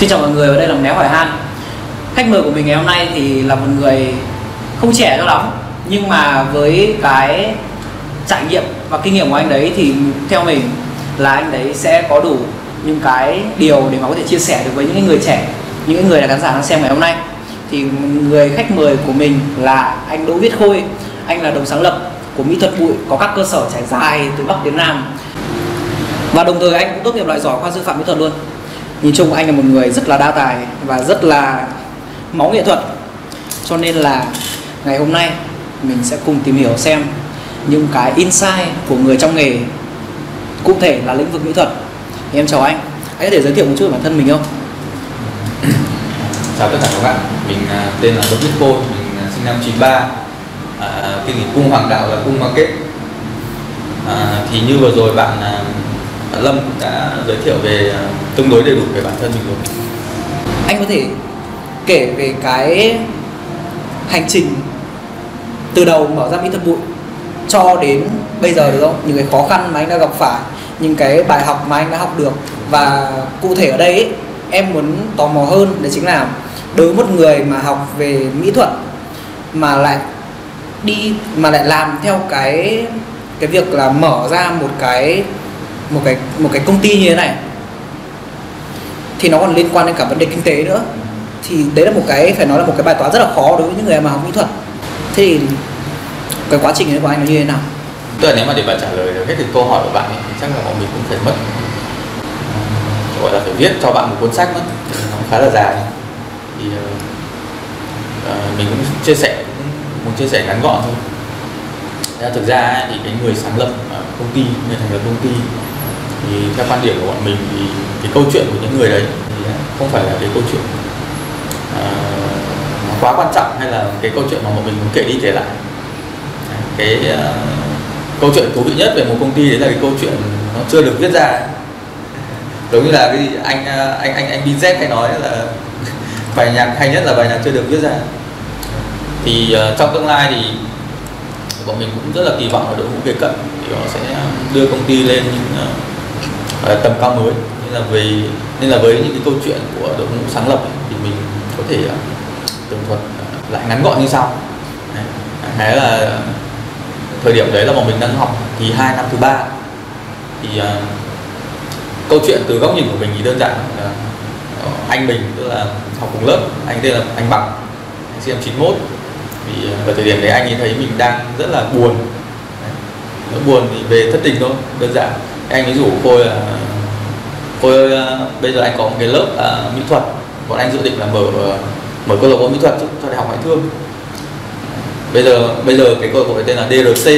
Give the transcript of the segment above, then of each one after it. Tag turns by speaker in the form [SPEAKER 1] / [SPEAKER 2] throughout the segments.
[SPEAKER 1] Xin chào mọi người, ở đây là Néo Hỏi Han. Khách mời của mình ngày hôm nay thì là một người không trẻ cho lắm Nhưng mà với cái trải nghiệm và kinh nghiệm của anh đấy thì theo mình là anh đấy sẽ có đủ những cái điều để mà có thể chia sẻ được với những người trẻ những người là khán giả đang xem ngày hôm nay. Thì người khách mời của mình là anh Đỗ Viết Khôi anh là đồng sáng lập của mỹ thuật bụi có các cơ sở trải dài từ Bắc đến Nam. Và đồng thời anh cũng tốt nghiệp loại giỏi khoa sư phạm mỹ thuật luôn nhìn chung anh là một người rất là đa tài và rất là máu nghệ thuật. Cho nên là ngày hôm nay mình sẽ cùng tìm hiểu xem những cái insight của người trong nghề cụ thể là lĩnh vực mỹ thuật. Thì em chào anh. Anh có thể giới thiệu một chút về bản thân mình không?
[SPEAKER 2] Chào tất cả các bạn. Mình à, tên là Đỗ Viết Khôi mình à, sinh năm 93 à, kinh nghiệm cung hoàng đạo là cung market à, thì như vừa rồi bạn à, Lâm cũng đã giới thiệu về à, tương đối đầy đủ về bản thân mình rồi.
[SPEAKER 1] Anh có thể kể về cái hành trình từ đầu mở ra mỹ thuật bụi cho đến bây giờ được không? Những cái khó khăn mà anh đã gặp phải những cái bài học mà anh đã học được. Và cụ thể ở đây ấy, em muốn tò mò hơn đấy chính là đối với một người mà học về mỹ thuật mà lại đi mà lại làm theo cái cái việc là mở ra một cái một cái một cái công ty như thế này thì nó còn liên quan đến cả vấn đề kinh tế nữa. Thì đấy là một cái phải nói là một cái bài toán rất là khó đối với những người mà học mỹ thuật. Thế thì cái quá trình đấy của anh là như thế nào?
[SPEAKER 2] Tức là nếu mà để bạn trả lời được hết được câu hỏi của bạn ấy, thì chắc là bọn mình cũng phải mất gọi là phải viết cho bạn một cuốn sách mất. Nó khá là dài. Thì uh, mình cũng chia sẻ cũng muốn chia sẻ ngắn gọn thôi. Thế thực ra thì cái người sáng lập ờ, công ty người thành lập công ty thì theo quan điểm của bọn mình thì cái câu chuyện của những người đấy thì không phải là cái câu chuyện uh, quá quan trọng hay là cái câu chuyện mà bọn mình muốn kể đi kể lại. Cái uh, câu chuyện thú vị nhất về một công ty đấy là cái câu chuyện nó chưa được viết ra giống như là cái à, anh anh anh anh BZ hay nói là bài nhạc hay nhất là bài nhạc chưa được viết ra. Thì uh, trong tương lai thì bọn mình cũng rất là kỳ vọng vào đội ngũ kế cận thì họ sẽ đưa công ty lên những uh, Ờ, tầm cao mới. Nên là về nên là với những cái câu chuyện của đội ngũ sáng lập ấy, thì mình có thể ờ, tường thuật ờ, lại ngắn gọn như sau. Hay là thời điểm đấy là bọn mình đang học kỳ hai năm thứ ba. Thì uh, câu chuyện từ góc nhìn của mình thì đơn giản là uh, anh mình tức là học cùng lớp anh tên là anh bằng anh sinh năm 91 vì uh, ở thời điểm đấy anh ấy thấy mình đang rất là buồn. Buồn thì về thất tình thôi đơn giản anh ấy rủ khôi là khôi ơi à, bây giờ anh có một cái lớp à, mỹ thuật. Bọn anh dự định là mở à, mở câu lạc bộ mỹ thuật cho, cho đại học ngoại thương. Bây giờ bây giờ cái câu lạc bộ tên là DRC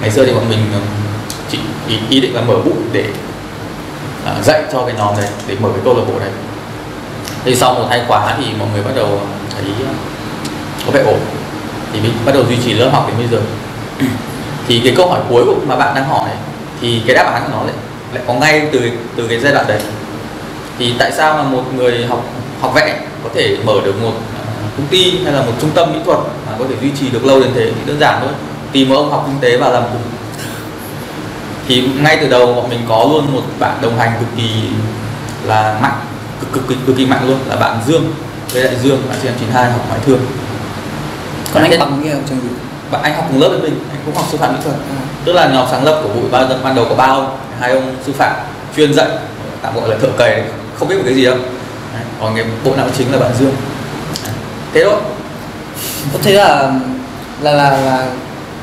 [SPEAKER 2] ngày xưa thì bọn mình à, chỉ ý, ý định là mở bụi để à, dạy cho cái nhóm này để mở cái câu lạc bộ này thì sau một hai khóa thì mọi người bắt đầu thấy có vẻ ổn. Thì mình bắt đầu duy trì lớp học đến bây giờ. Thì cái câu hỏi cuối của mà bạn đang hỏi thì cái đáp án của nó lại lại có ngay từ từ cái giai đoạn đấy. Thì tại sao mà một người học học vẽ có thể mở được một công ty hay là một trung tâm mỹ thuật mà có thể duy trì được lâu đến thế? Thì đơn giản thôi tìm một ông học kinh tế vào làm cùng thì ngay từ đầu bọn mình có luôn một bạn đồng hành cực kỳ là mạnh cực cực cực, cực kỳ mạnh luôn là bạn Dương với lại Dương bạn sinh năm 92 học ngoại thương.
[SPEAKER 1] Còn anh bằng nghe học trường gì?
[SPEAKER 2] Bạn anh học cùng lớp với mình cũng học sư phạm mỹ thuật. À. tức là nhóm sáng lập của bụi ban ban đầu có ba ông hai ông sư phạm chuyên dạy tạm gọi là thợ cày không biết một cái gì đâu. Còn cái bộ não chính là bạn Dương. Thế thôi.
[SPEAKER 1] Có thế là là là, là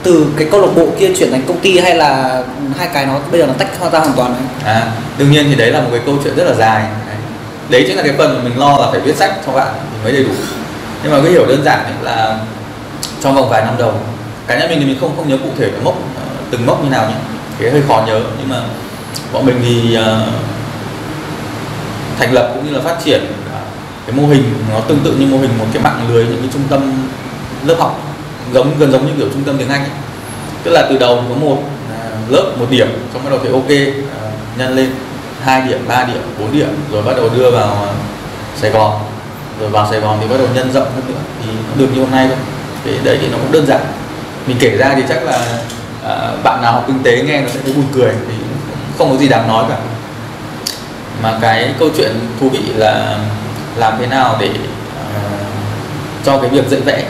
[SPEAKER 1] từ cái câu lạc bộ kia chuyển thành công ty hay là hai cái nó bây giờ nó tách ra hoàn toàn này
[SPEAKER 2] à đương nhiên thì đấy là một cái câu chuyện rất là dài. Đấy, đấy chính là cái phần mà mình lo là phải viết sách cho bạn thì mới đầy đủ. Nhưng mà cứ hiểu đơn giản là trong vòng vài năm đầu cá nhân mình thì mình không không nhớ cụ thể cái mốc từng mốc như nào nhé. Cái hơi khó nhớ nhưng mà bọn mình thì uh, thành lập cũng như là phát triển cái mô hình nó tương tự như mô hình một cái mạng lưới những cái trung tâm lớp học giống gần giống như kiểu trung tâm tiếng Anh ấy. tức là từ đầu có một uh, lớp một điểm xong bắt đầu thấy ok uh, nhân lên hai điểm ba điểm bốn điểm rồi bắt đầu đưa vào uh, Sài Gòn. Rồi vào Sài Gòn thì bắt đầu nhân rộng hơn nữa thì nó được như hôm nay thôi. Cái đấy thì nó cũng đơn giản mình kể ra thì chắc là uh, bạn nào học kinh tế nghe nó sẽ thấy buồn cười thì không có gì đáng nói cả. Mà cái câu chuyện thú vị là làm thế nào để uh, cho cái việc dạy vẽ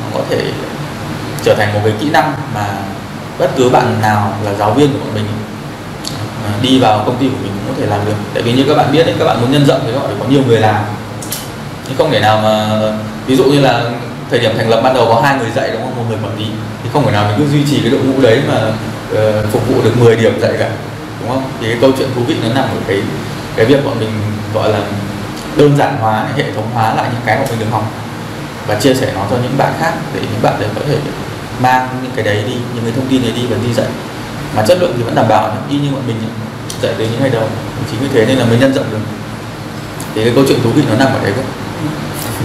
[SPEAKER 2] nó có thể trở thành một cái kỹ năng mà bất cứ bạn nào là giáo viên của bọn mình uh, đi vào công ty của mình cũng có thể làm được. Tại vì như các bạn biết đấy các bạn muốn nhân rộng thì các bạn phải có nhiều người làm. Nhưng không thể nào mà ví dụ như là thời điểm thành lập ban đầu có hai người dạy đúng không? Một người quản lý. Thì không thể nào mình cứ duy trì cái đội ngũ đấy mà uh, phục vụ được 10 điểm dạy cả đúng không? Thì cái câu chuyện thú vị nó nằm ở cái cái việc bọn mình gọi là đơn giản hóa hệ thống hóa lại những cái mà mình được học và chia sẻ nó cho những bạn khác để những bạn đấy có thể mang những cái đấy đi những cái thông tin đấy đi và đi dạy. Mà chất lượng thì vẫn đảm bảo y như bọn mình dạy từ những ngày đầu. Chính vì thế nên là mới nhân rộng được. Thì cái câu chuyện thú vị nó nằm ở đấy cơ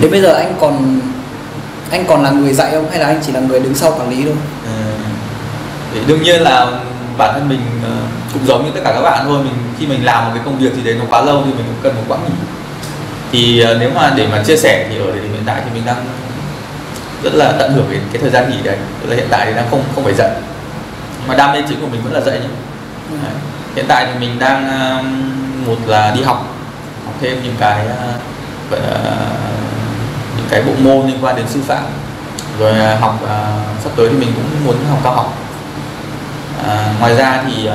[SPEAKER 1] đến bây giờ anh còn anh còn là người dạy không? Hay là anh chỉ là người đứng sau quản lý thôi?
[SPEAKER 2] À, đương nhiên là bản thân mình ờ, cũng giống như tất cả các bạn thôi. Mình khi mình làm một cái công việc gì đấy nó quá lâu thì mình cũng cần một quãng nghỉ. Thì ờ, nếu mà để mà chia sẻ thì ở thời điểm hiện tại thì mình đang rất là tận hưởng cái, cái thời gian nghỉ đấy. Tức là hiện tại thì đang không không phải dạy mà đam mê chính của mình vẫn là dạy nhé. Ừ. hiện tại thì mình đang một là đi học học thêm những cái cái bộ môn liên quan đến sư phạm. Rồi à, học uh, sắp tới thì mình cũng muốn học cao học. À, ngoài ra thì uh,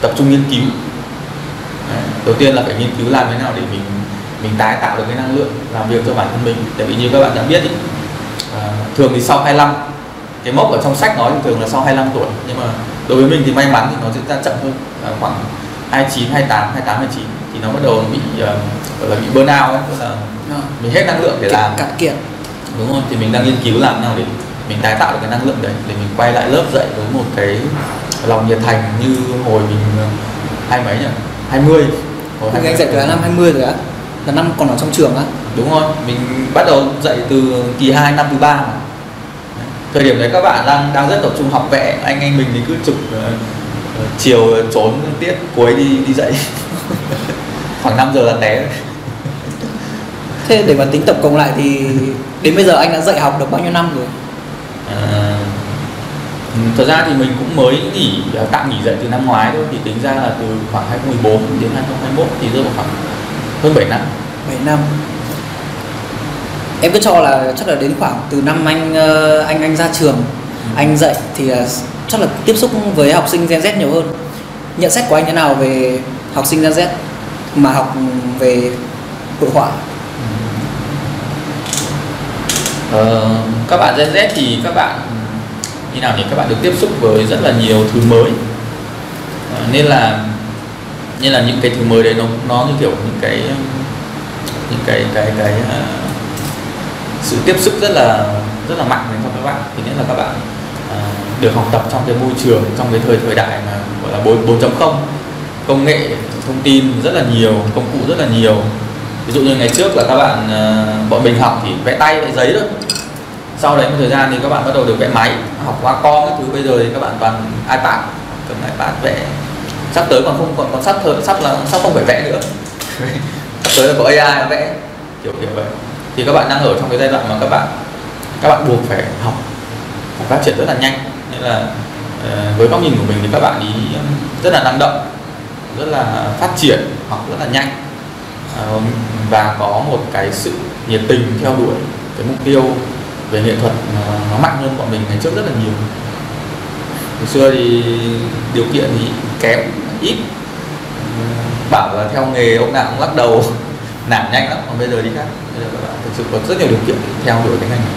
[SPEAKER 2] tập trung nghiên cứu. Đầu tiên là phải nghiên cứu làm thế nào để mình mình tái tạo được cái năng lượng làm việc cho bản thân mình. Tại vì như các bạn đã biết ý, à, thường thì sau 25 cái mốc ở trong sách nói thì thường là sau 25 tuổi. Nhưng mà đối với mình thì may mắn thì nó diễn ra chậm hơn à, khoảng 29, 28, 28, 29 thì nó bắt đầu bị uh, là bị burnout ấy tức là à. mình hết năng lượng để làm.
[SPEAKER 1] cạn kiệt.
[SPEAKER 2] Đúng không thì mình đang nghiên cứu làm nào để mình tái tạo được cái năng lượng đấy để mình quay lại lớp dạy với một cái lòng nhiệt thành như hồi mình ờ, hai mấy nhỉ? 20
[SPEAKER 1] hồi anh dạy từ năm 20 rồi á là năm còn ở trong trường á.
[SPEAKER 2] Đúng rồi mình bắt đầu dạy từ kỳ 2 năm thứ ba mà. Thời điểm đấy các bạn đang đang rất tập trung học vẽ anh anh mình thì cứ chụp uh, chiều trốn tiết cuối đi đi dạy khoảng 5 giờ là té.
[SPEAKER 1] Thế để mà tính tổng cộng lại thì đến bây giờ anh đã dạy học được bao nhiêu năm rồi? À,
[SPEAKER 2] thật ra thì mình cũng mới nghỉ à, tạm nghỉ dạy từ năm ngoái thôi. Thì tính ra là từ khoảng 2014 đến 2021 thì rơi vào khoảng hơn 7 năm.
[SPEAKER 1] 7 năm. Em cứ cho là chắc là đến khoảng từ năm anh ờ, anh anh ra trường ừ. anh dạy thì chắc là tiếp xúc với học sinh Gen Z nhiều hơn. Nhận xét của anh thế nào về học sinh Gen Z mà học về hội họa.
[SPEAKER 2] Ờ, các bạn Gen Z thì các bạn như nào thì các bạn được tiếp xúc với rất là nhiều thứ mới. Ờ, nên là nên là những cái thứ mới đấy nó nó như kiểu những cái những cái cái cái uh, sự tiếp xúc rất là rất là mạnh đến cho các bạn. Thì nghĩa là các bạn uh, được học tập trong cái môi trường trong cái thời thời đại mà gọi là 4 4.0 công nghệ, thông tin rất là nhiều, công cụ rất là nhiều. Ví dụ như ngày trước là các bạn ờ, bọn mình học thì vẽ tay, vẽ giấy thôi sau đấy một thời gian thì các bạn bắt đầu được vẽ máy, học qua con các thứ. Bây giờ thì các bạn toàn ipad, cầm ipad vẽ. Sắp tới còn không, còn còn sắp thời, sắp là, sắp không phải vẽ nữa. Sắp tới là có ai vẽ, kiểu kiểu vậy. Thì các bạn đang ở trong cái giai đoạn mà các bạn các bạn buộc phải học, phải phát triển rất là nhanh. Nên là ờ, với góc nhìn của mình thì các bạn ý, rất là năng động rất là phát triển học rất là nhanh. Ờ, và có một cái sự nhiệt tình theo đuổi cái mục tiêu về nghệ thuật nó mạnh hơn bọn mình ngày trước rất là nhiều. Ngày xưa thì điều kiện thì kém, ít. Ờ, bảo là theo nghề ông nào cũng lắc đầu, nản nhanh lắm, còn bây giờ đi khác. Bây giờ các bạn thực sự có rất nhiều điều kiện để theo đuổi cái ngành này.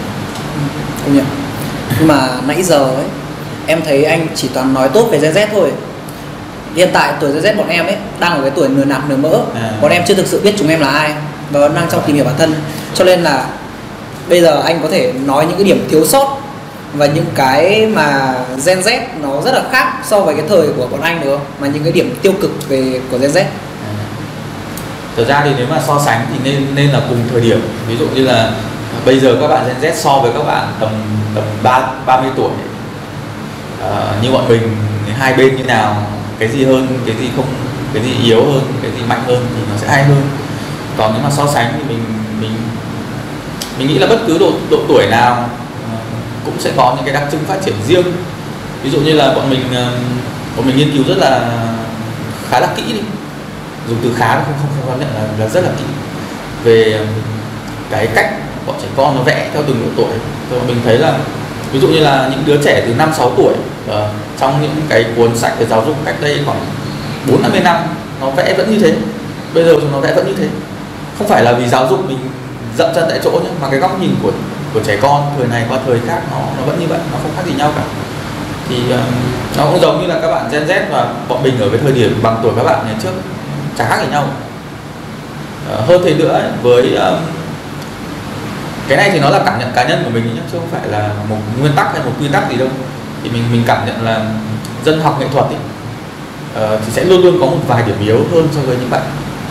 [SPEAKER 1] Công nhận. Nhưng mà nãy giờ ấy, em thấy anh chỉ toàn nói tốt về Gen Z thôi hiện tại tuổi Gen Z bọn em ấy đang ở cái tuổi nửa nạp nửa mỡ à. bọn em chưa thực sự biết chúng em là ai và đang trong tìm hiểu bản thân cho nên là bây giờ anh có thể nói những cái điểm thiếu sót và những cái mà Gen Z nó rất là khác so với cái thời của bọn anh được không? Mà những cái điểm tiêu cực về của Gen Z. À.
[SPEAKER 2] Thực ra thì nếu mà so sánh thì nên nên là cùng thời điểm. Ví dụ như là bây giờ các bạn Gen Z so với các bạn tầm tầm ba ba mươi tuổi à, như bọn mình hai bên như nào cái gì hơn cái gì không cái gì yếu hơn cái gì mạnh hơn thì nó sẽ hay hơn. Còn nếu mà so sánh thì mình mình mình nghĩ là bất cứ độ độ tuổi nào ờ, cũng sẽ có những cái đặc trưng phát triển riêng. Ví dụ như là bọn mình ờ, bọn mình nghiên cứu rất là khá là kỹ đi. Dùng từ khá không không không dám nhận là, là rất là kỹ. Về ờ, cái cách bọn trẻ con nó vẽ theo từng độ tuổi. Rồi mình thấy là ví dụ như là những đứa trẻ từ 5 6 tuổi uh, trong những cái cuốn sách về giáo dục cách đây khoảng 4 50 năm nó vẽ vẫn như thế. Bây giờ chúng nó vẽ vẫn như thế. Không phải là vì giáo dục mình dậm chân tại chỗ nhé mà cái góc nhìn của của trẻ con thời này qua thời khác nó nó vẫn như vậy nó không khác gì nhau cả. Thì uh, nó cũng giống như là các bạn Gen Z và bọn mình ở cái thời điểm bằng tuổi các bạn ngày trước chả khác gì nhau. Uh, hơn thế nữa với uh, cái này thì nó là cảm nhận cá nhân của mình nhé chứ không phải là một nguyên tắc hay một quy tắc gì đâu thì mình mình cảm nhận là dân học nghệ thuật ấy, uh, thì sẽ luôn luôn có một vài điểm yếu hơn so với những bạn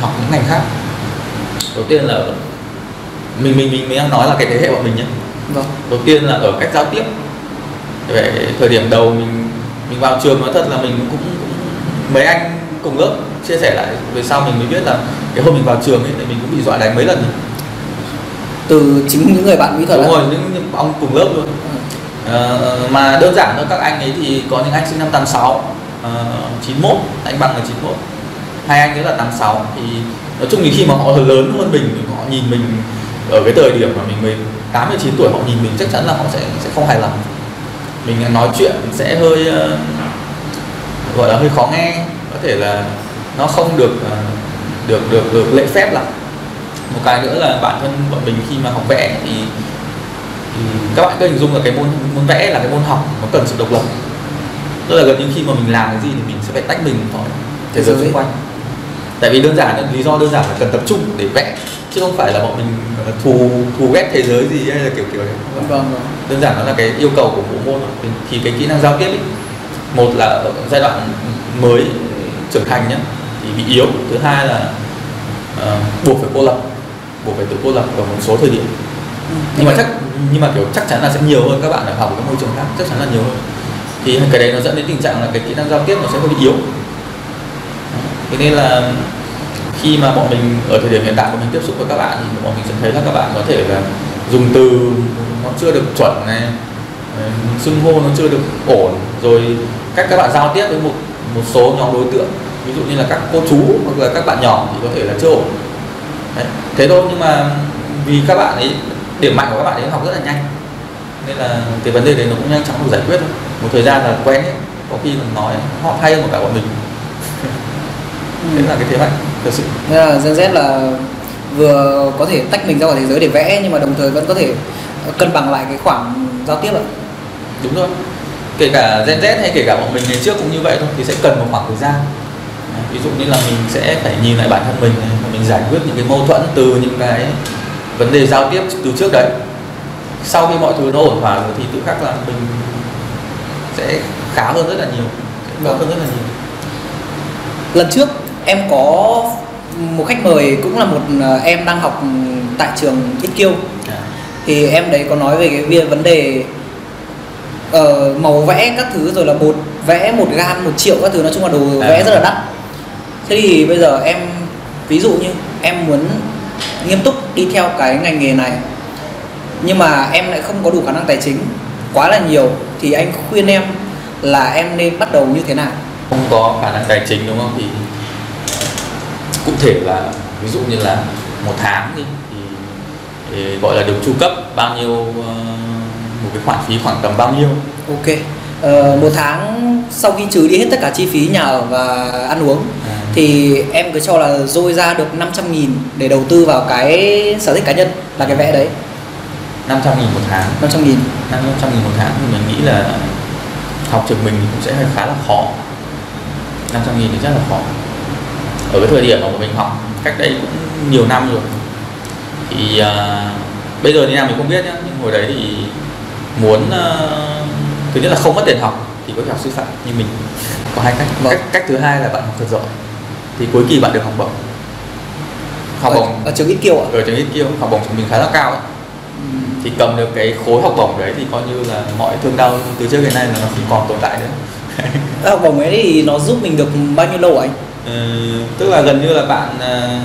[SPEAKER 2] học những ngành khác. Đầu tiên là mình mình mình mình đang nói là cái thế hệ bọn mình nhé.
[SPEAKER 1] Vâng.
[SPEAKER 2] đầu tiên là ở cách giao tiếp. Về thời điểm đầu mình mình vào trường nói thật là mình cũng, cũng mấy anh cùng lớp chia sẻ lại về sau mình mới biết là cái hôm mình vào trường ấy thì mình cũng bị dọa đánh mấy lần.
[SPEAKER 1] Từ chính những người bạn mỹ thuật
[SPEAKER 2] đúng rồi những, những ông cùng lớp luôn Ờ, mà đơn giản thôi các anh ấy thì có những anh sinh năm 86 uh, 91 anh bằng là 91 hai anh ấy là 86 thì nói chung thì khi mà họ lớn hơn mình thì họ nhìn mình ở cái thời điểm mà mình 18 19 tuổi họ nhìn mình chắc chắn là họ sẽ sẽ không hài lòng. Mình nói chuyện sẽ hơi uh, gọi là hơi khó nghe có thể là nó không được uh, được được được lễ phép lắm. Một cái nữa là bản thân bọn mình khi mà học vẽ thì các bạn cứ hình dung là cái môn môn vẽ là cái môn học nó cần sự độc lập. Tức là gần như khi mà mình làm cái gì thì mình sẽ phải tách mình khỏi thế giới. xung quanh. Tại vì đơn giản lý do đơn giản là cần tập trung để vẽ chứ không phải là bọn mình thù thù ghét thế giới gì hay là kiểu kiểu đấy.
[SPEAKER 1] Vâng, vâng.
[SPEAKER 2] đơn giản đó là cái yêu cầu của bộ môn thì cái kỹ năng giao tiếp ấy, một là ở giai đoạn mới trưởng thành nhé thì bị yếu. Thứ hai là uh, buộc phải cô lập buộc phải tự cô lập ở một số thời điểm. Nhưng mà chắc nhưng mà kiểu chắc chắn là sẽ nhiều hơn các bạn ở học ở các môi trường khác chắc chắn là nhiều hơn. Thì cái đấy nó dẫn đến tình trạng là cái kỹ năng giao tiếp nó sẽ hơi bị yếu. Thế nên là khi mà bọn mình ở thời điểm hiện tại bọn mình tiếp xúc với các bạn thì bọn mình sẽ thấy là các bạn có thể là dùng từ nó chưa được chuẩn này xưng hô nó chưa được ổn rồi cách các bạn giao tiếp với một một số nhóm đối tượng ví dụ như là các cô chú hoặc là các bạn nhỏ thì có thể là chưa ổn. Đấy. thế thôi nhưng mà vì các bạn ấy điểm mạnh của các bạn ấy học rất là nhanh. Nên là cái vấn đề đấy nó cũng nhanh chóng được giải quyết thôi. Một thời gian là quen ấy có khi còn nói họ hay hơn cả bọn mình. Ừ. đấy là cái thế mạnh thật sự.
[SPEAKER 1] Nên là Gen Z là vừa có thể tách mình ra khỏi thế giới để vẽ nhưng mà đồng thời vẫn có thể cân bằng lại cái khoảng giao tiếp ạ.
[SPEAKER 2] Đúng rồi. Kể cả Gen Z hay kể cả bọn mình ngày trước cũng như vậy thôi thì sẽ cần một khoảng thời gian. Ví dụ như là mình sẽ phải nhìn lại bản thân mình và mình giải quyết những cái mâu thuẫn từ những cái vấn đề giao tiếp từ trước đấy sau khi mọi thứ nó ổn thỏa rồi thì tự khắc là mình sẽ khá hơn rất là nhiều sẽ tốt hơn rất là nhiều
[SPEAKER 1] lần trước em có một khách mời cũng là một ờ, em đang học tại trường IQ à. thì em đấy có nói về cái vấn đề uh, màu vẽ các thứ rồi là bột vẽ một gam một triệu các thứ nói chung là đồ à. vẽ rất là đắt thế thì bây giờ em ví dụ như em muốn nghiêm túc đi theo cái ngành nghề này. Nhưng mà em lại không có đủ khả năng tài chính quá là nhiều thì anh khuyên em là em nên bắt đầu như thế nào?
[SPEAKER 2] Không có khả năng tài chính đúng không? Thì cụ thể là ví dụ như là một tháng đi thì, thì gọi là được chu cấp bao nhiêu uh, một cái khoản phí khoảng tầm bao nhiêu?
[SPEAKER 1] Ok uh, một tháng sau khi trừ đi hết tất cả chi phí nhà ở và ăn uống à. thì em cứ cho là dôi ra được 500 nghìn để đầu tư vào cái sở thích cá nhân là cái vẽ đấy.
[SPEAKER 2] 500 nghìn một tháng.
[SPEAKER 1] 500 nghìn.
[SPEAKER 2] 500 nghìn một tháng thì mình nghĩ là học trường mình cũng sẽ khá là khó. 500 nghìn thì rất là khó. Ở cái thời điểm mà mình học cách đây cũng nhiều năm rồi. Thì uh, bây giờ thế nào mình không biết nhá nhưng hồi đấy thì muốn uh, thứ nhất là không mất tiền học thì có thể học sư phạm như mình. Có hai cách. Vâng. cách cách thứ hai là bạn học thật giỏi thì cuối kỳ bạn được học bổng.
[SPEAKER 1] Học bổng. ở trường ít kiêu ạ?
[SPEAKER 2] Ở trường ít kiêu học bổng của mình khá là cao ấy. Ừ. thì cầm được cái khối học bổng đấy thì coi như là mọi thương đau từ trước đến nay là nó không còn tồn tại nữa.
[SPEAKER 1] Học bổng ấy thì nó giúp mình được bao nhiêu lâu anh?
[SPEAKER 2] Ừ, tức là gần như là bạn ờ,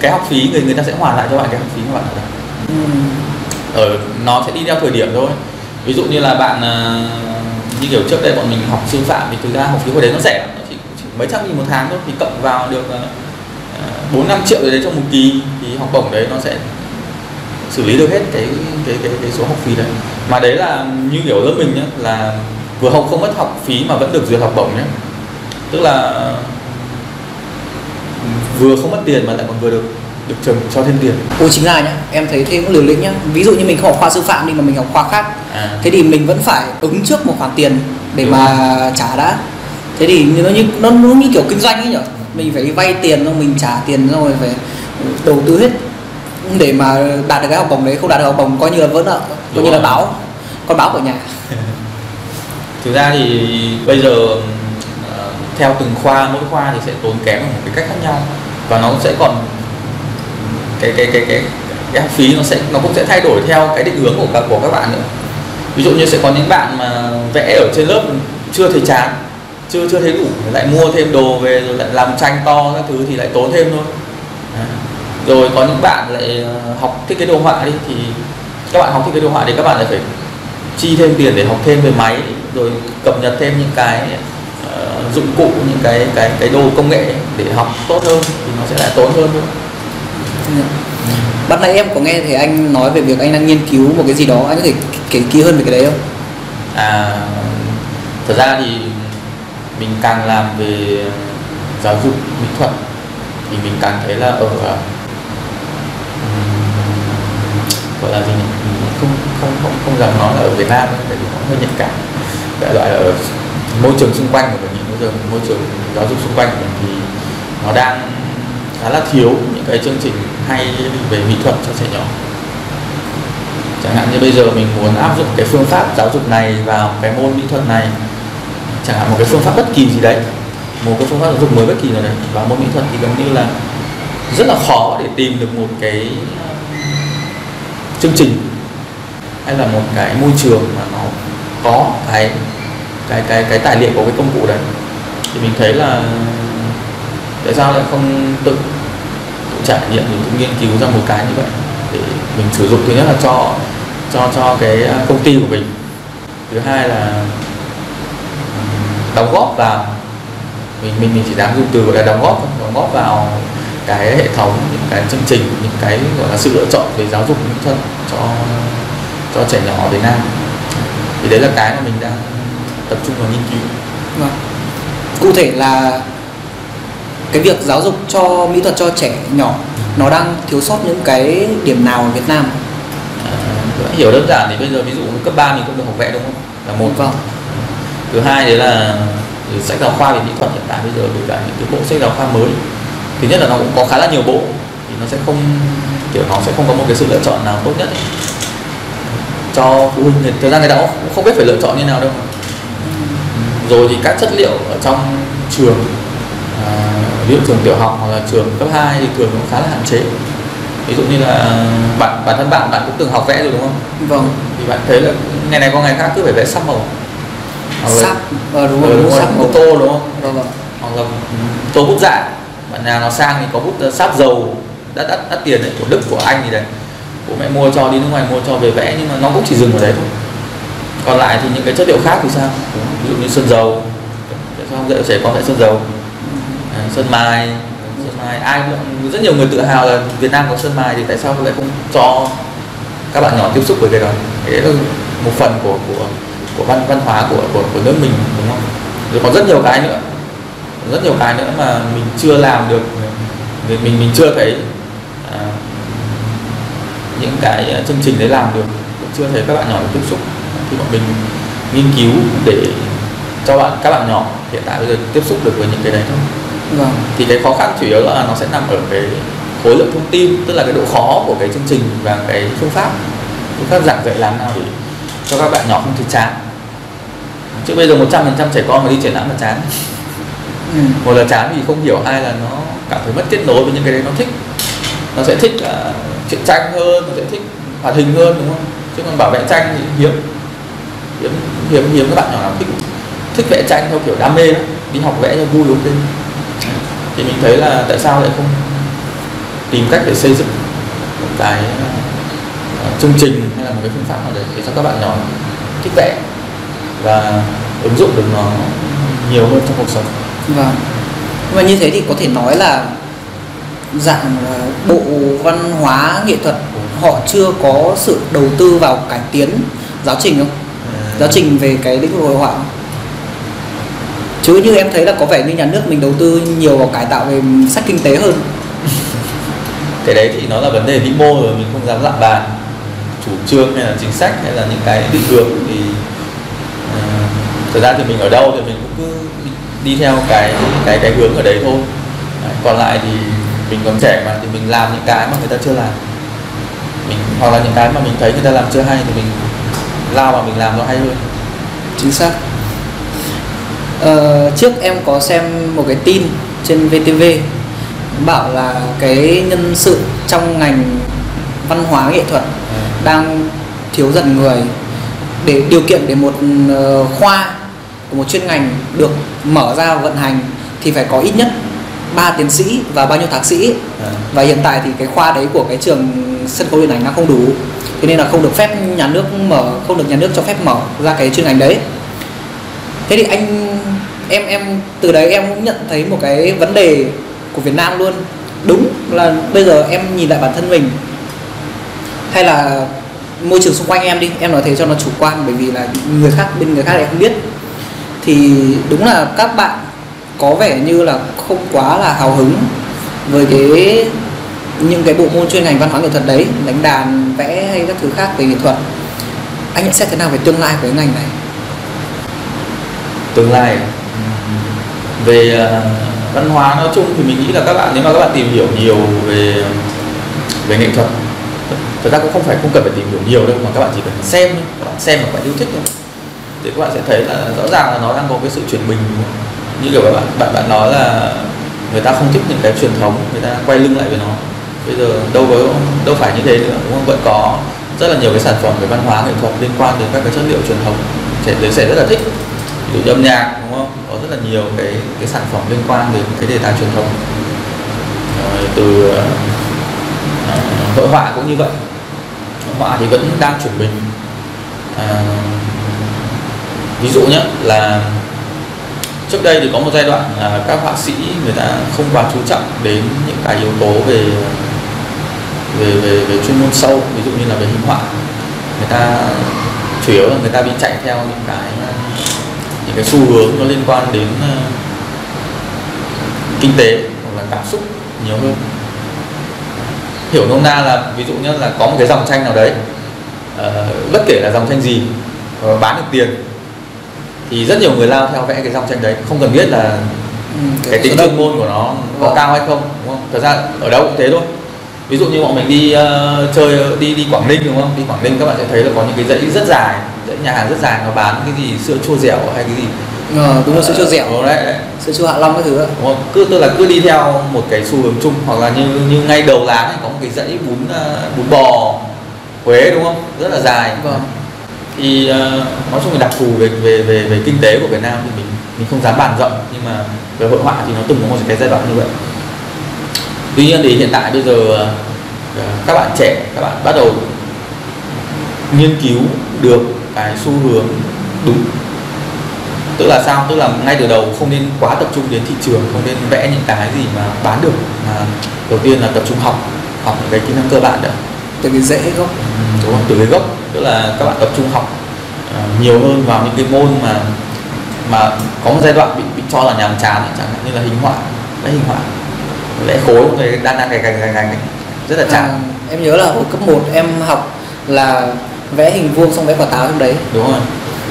[SPEAKER 2] cái học phí người người ta sẽ hoàn lại cho bạn cái học phí của bạn ừ. ở nó sẽ đi theo thời điểm thôi ví dụ như là bạn ờ, như kiểu trước đây bọn mình học sư phạm thì thực ra học phí hồi đấy nó rẻ nó chỉ, chỉ mấy trăm nghìn một tháng thôi thì cộng vào được ờ, ờ, bốn năm triệu đấy trong một kỳ thì học bổng đấy nó sẽ xử lý được hết cái cái cái, cái số học phí đấy. Mà đấy là như kiểu lớp mình nhé là vừa học không mất học phí mà vẫn được duyệt học bổng nhé tức là ừ, vừa không mất tiền mà lại còn vừa được được trường cho thêm tiền
[SPEAKER 1] Ồ chính là nhá, em thấy thế cũng liều lĩnh nhá. Ví dụ như mình không học khoa sư phạm đi mà mình học khoa khác.
[SPEAKER 2] À.
[SPEAKER 1] Thế thì mình vẫn phải ứng trước một khoản tiền để
[SPEAKER 2] Đúng
[SPEAKER 1] mà trả đã. Thế thì nó như nó, nó như kiểu kinh doanh ấy nhở. Mình phải vay tiền xong mình trả tiền xong rồi phải đầu tư hết để mà đạt được cái học bổng đấy. Không đạt được học bổng coi như là vẫn nợ coi
[SPEAKER 2] Đúng
[SPEAKER 1] như là báo con báo của nhà.
[SPEAKER 2] Thực ra thì bây giờ ờ, theo từng khoa mỗi khoa thì sẽ tốn kém ở một cái cách khác nhau và nó sẽ còn cái cái cái cái cái học phí nó sẽ nó cũng sẽ thay đổi theo cái định hướng của các của các bạn nữa ví dụ như sẽ có những bạn mà vẽ ở trên lớp chưa thấy chán chưa chưa thấy đủ lại mua thêm đồ về rồi lại làm tranh to các thứ thì lại tốn thêm thôi À. rồi có những bạn lại ờ, học thiết kế đồ họa đi thì các bạn học thiết kế đồ họa thì các bạn lại phải chi thêm tiền để học thêm về máy rồi cập nhật thêm những cái uh, dụng cụ những cái cái cái đồ công nghệ để học tốt hơn thì nó sẽ lại tốn hơn thôi
[SPEAKER 1] Bắt nãy em có nghe thấy anh nói về việc anh đang nghiên cứu một cái gì đó Anh có thể kể kỹ hơn về cái đấy không?
[SPEAKER 2] à thật ra thì mình càng làm về giáo dục mỹ thuật thì mình càng thấy là ở ờ, gọi là gì nhỉ? Không không không không dám nói là ở Việt Nam ấy, tại vì nó hơi nhạy cảm. Đại loại là ở môi trường xung quanh của mình bây giờ môi trường giáo dục xung quanh của mình thì nó đang khá là thiếu những cái chương trình hay về mỹ thuật cho trẻ nhỏ. Chẳng hạn như bây giờ mình muốn áp dụng cái phương pháp giáo dục này vào cái môn mỹ thuật này, chẳng hạn một cái phương pháp bất kỳ gì đấy, một cái phương pháp giáo dục mới bất kỳ nào đấy vào môn mỹ thuật thì gần như là rất là khó để tìm được một cái chương trình hay là một cái môi trường mà nó có cái cái cái cái tài liệu của cái công cụ đấy. Thì mình thấy là tại sao lại không tự, tự trải nghiệm mình tự nghiên cứu ra một cái như vậy để mình sử dụng? Thứ nhất là cho cho cho cái à, công ty của mình. Thứ hai là đóng góp vào. Mình mình mình chỉ dám dùng từ gọi là đóng góp đóng góp vào cái hệ thống những cái chương trình những cái gọi là sự lựa chọn về giáo dục mỹ thuật cho cho trẻ nhỏ ở Việt Nam. Thì đấy là cái mà mình đang tập trung vào nghiên cứu.
[SPEAKER 1] Vâng. Cụ thể là cái việc giáo dục cho mỹ thuật cho trẻ nhỏ nó đang thiếu sót những cái điểm nào ở Việt Nam?
[SPEAKER 2] à, hiểu đơn giản thì bây giờ ví dụ cấp 3 mình không được học vẽ đúng không là một
[SPEAKER 1] Vâng.
[SPEAKER 2] thứ hai đấy là sách giáo khoa về mỹ thuật hiện tại bây giờ với cả những cái bộ sách giáo khoa mới thứ nhất là nó cũng có khá là nhiều bộ thì nó sẽ không kiểu nó sẽ không có một cái sự lựa chọn nào tốt nhất ấy. cho phụ huynh thì thực ra người ta cũng không biết phải lựa chọn như nào đâu rồi thì các chất liệu ở trong trường ví dụ trường tiểu học hoặc là trường cấp 2 thì thường cũng khá là hạn chế. Ví dụ như là bạn bản thân bạn bạn cũng từng học vẽ rồi đúng không?
[SPEAKER 1] Vâng.
[SPEAKER 2] thì bạn thấy là ngày này qua ngày khác cứ phải vẽ sắc màu.
[SPEAKER 1] Sáp. Ờ đúng
[SPEAKER 2] Ừ,
[SPEAKER 1] rồi,
[SPEAKER 2] đúng
[SPEAKER 1] đúng
[SPEAKER 2] rồi,
[SPEAKER 1] màu.
[SPEAKER 2] tô đúng không?
[SPEAKER 1] Vâng vâng.
[SPEAKER 2] hoặc là tô bút dạ. Bạn nào nó sang thì có bút ờ, sáp dầu đắt đắt đắt tiền đấy của đức của anh thì đấy. Bố mẹ mua cho đi nước ngoài mua cho về vẽ nhưng mà nó cũng chỉ dừng ở đấy thôi. Còn lại thì những cái chất liệu khác thì sao? Ví dụ như sơn dầu. Tại sao không dạy trẻ con vẽ sơn dầu sơn mài sơn mài ai cũng rất nhiều người tự hào là Việt Nam có sơn mài thì tại sao lại không cho các bạn nhỏ tiếp xúc với cái đó? Đấy là một phần của của của văn văn hóa của của, của nước mình đúng không? Rồi còn rất nhiều cái nữa. Rất nhiều cái nữa mà mình chưa làm được. Mình mình, mình chưa thấy à, những cái à, chương trình đấy làm được. Chưa thấy các bạn nhỏ tiếp xúc. Thì bọn mình nghiên cứu để cho bạn các bạn nhỏ hiện tại bây giờ tiếp xúc được với những cái đấy thôi.
[SPEAKER 1] Vâng.
[SPEAKER 2] thì cái khó khăn chủ yếu là nó sẽ nằm ở cái khối lượng thông tin tức là cái độ khó của cái chương trình và cái phương pháp. Phương pháp giảng dạy làm nào để cho các bạn nhỏ không thấy chán. Chứ bây giờ 100% trẻ con mà đi triển lãm là chán.
[SPEAKER 1] Ừ.
[SPEAKER 2] một là chán vì không hiểu hai là nó cảm thấy mất kết nối với những cái đấy nó thích. Nó sẽ thích uh, truyện tranh hơn nó sẽ thích hoạt hình hơn đúng không? Chứ còn bảo vẽ tranh thì hiếm. Hiếm hiếm hiếm các bạn nhỏ nào thích thích vẽ tranh theo kiểu đam mê đó. đi học vẽ cho vui ok thì mình thấy là tại sao lại không tìm cách để xây dựng một cái uh, chương trình hay là một cái phương pháp nào đấy để cho các bạn nhỏ thích vẽ và ứng dụng được nó nhiều hơn trong cuộc sống
[SPEAKER 1] Vâng. Mà như thế thì có thể nói là dạng là bộ văn hóa nghệ thuật họ chưa có sự đầu tư vào cải tiến giáo trình không giáo trình về cái lĩnh vực hội họa không? Chứ như em thấy là có vẻ như nhà nước mình đầu tư nhiều vào cải tạo về sách kinh tế hơn.
[SPEAKER 2] Cái đấy thì nó là vấn đề vĩ mô rồi mình không dám lạm bàn chủ trương hay là chính sách hay là những cái định hướng thì uh, thực ra thì mình ở đâu thì mình cũng cứ đi theo cái cái cái hướng ở đấy thôi. Đấy, còn lại thì mình còn trẻ mà thì mình làm những cái mà người ta chưa làm. Mình hoặc là những cái mà mình thấy người ta làm chưa hay thì mình lao vào mình làm nó hay hơn.
[SPEAKER 1] Chính xác ờ, trước em có xem một cái tin trên VTV bảo là cái nhân sự trong ngành văn hóa nghệ thuật đang thiếu dần người. Để điều kiện để một ờ, khoa của một chuyên ngành được mở ra vận hành thì phải có ít nhất 3 tiến sĩ và bao nhiêu thạc sĩ.
[SPEAKER 2] À.
[SPEAKER 1] và hiện tại thì cái khoa đấy của cái trường sân khấu điện ảnh nó không đủ. Thế nên là không được phép nhà nước mở không được nhà nước cho phép mở ra cái chuyên ngành đấy. Thế thì anh em em, từ đấy em cũng nhận thấy một cái vấn đề của Việt Nam luôn. Đúng là bây giờ em nhìn lại bản thân mình, hay là môi trường xung quanh em đi, em nói thế cho nó chủ quan, bởi vì là người khác, bên người khác lại không biết. Thì đúng là các bạn có vẻ như là không quá là hào hứng với cái, những cái bộ môn chuyên ngành văn hóa nghệ thuật đấy, đánh đàn, vẽ hay các thứ khác về nghệ thuật. Anh nhận xét thế nào về tương lai của cái ngành này?
[SPEAKER 2] Tương lai à? Về ờ, văn hóa nói chung thì mình nghĩ là các bạn, nếu mà các bạn tìm hiểu nhiều về về nghệ thuật, thật ra cũng không phải, không cần phải tìm hiểu nhiều đâu, mà các bạn chỉ cần xem các bạn xem mà các bạn yêu thích thôi. Thì các bạn sẽ thấy là rõ ràng là nó đang có cái sự chuyển mình như kiểu bạn bạn bạn nói là người ta không thích những cái truyền thống, người ta quay lưng lại với nó. Bây giờ đâu có, đâu phải như thế nữa, đúng không? Vẫn có rất là nhiều cái sản phẩm về văn hóa, nghệ thuật liên quan đến các cái chất liệu truyền thống. Trẻ giới sẽ rất là thích ví dụ âm nhạc đúng không? Có rất là nhiều cái cái sản phẩm liên quan đến cái đề tài truyền thống. Rồi từ uh, hội họa cũng như vậy. Hội họa thì vẫn đang chuyển mình. Uh, ví dụ nhé là trước đây thì có một giai đoạn là các họa sĩ người ta không quá chú trọng đến những cái yếu tố về về về, về chuyên môn sâu ví dụ như là về hình họa. Người ta chủ yếu là người ta bị chạy theo những cái cái xu hướng nó liên quan đến uh, kinh tế hoặc là cảm xúc nhiều hơn. Hiểu nôm na là ví dụ như là có một cái dòng tranh nào đấy uh, bất kể là dòng tranh gì uh, bán được tiền thì rất nhiều người lao theo vẽ cái dòng tranh đấy không cần biết là ừ, cái, tính chuyên môn của nó có vâng. cao hay không đúng không? Thật ra ở đâu cũng thế thôi ví dụ như bọn mình đi uh, chơi đi đi Quảng Ninh đúng không? Đi Quảng Ninh các bạn sẽ thấy là có những cái dãy rất dài dãy nhà hàng rất dài nó bán cái gì sữa chua dẻo hay cái gì?
[SPEAKER 1] Ờ, đúng là sữa chua dẻo.
[SPEAKER 2] đúng đấy, đấy.
[SPEAKER 1] Sữa chua hạ long cái thứ
[SPEAKER 2] đúng không? Cứ tức là cứ đi theo một cái xu hướng chung hoặc là như như ngay đầu láng có một cái dãy bún uh, bún bò Huế đúng không? Rất là dài.
[SPEAKER 1] Vâng.
[SPEAKER 2] Thì uh, nói chung là đặc thù về về về về kinh tế của Việt Nam thì mình mình không dám bàn rộng nhưng mà về hội họa thì nó từng có một cái giai đoạn như vậy tuy nhiên thì hiện tại bây giờ uh, các bạn trẻ các bạn bắt đầu nghiên cứu được cái xu hướng đúng. Tức là sao? Tức là ngay từ đầu không nên quá tập trung đến thị trường không nên vẽ những cái gì mà bán được mà đầu tiên là tập trung học học những cái kỹ năng cơ bản đã.
[SPEAKER 1] Từ cái dễ gốc.
[SPEAKER 2] Đúng không? Từ cái gốc. Tức là các bạn tập trung học uh, nhiều hơn vào những cái môn mà mà có một giai đoạn bị bị cho là nhàm chán chẳng hạn như là hình họa vẽ hình họa vẽ khối người đang đang gạch gạch gạch rất là chán à,
[SPEAKER 1] em nhớ là hồi cấp 1 em học là vẽ hình vuông xong vẽ quả táo trong đấy.
[SPEAKER 2] Đúng rồi.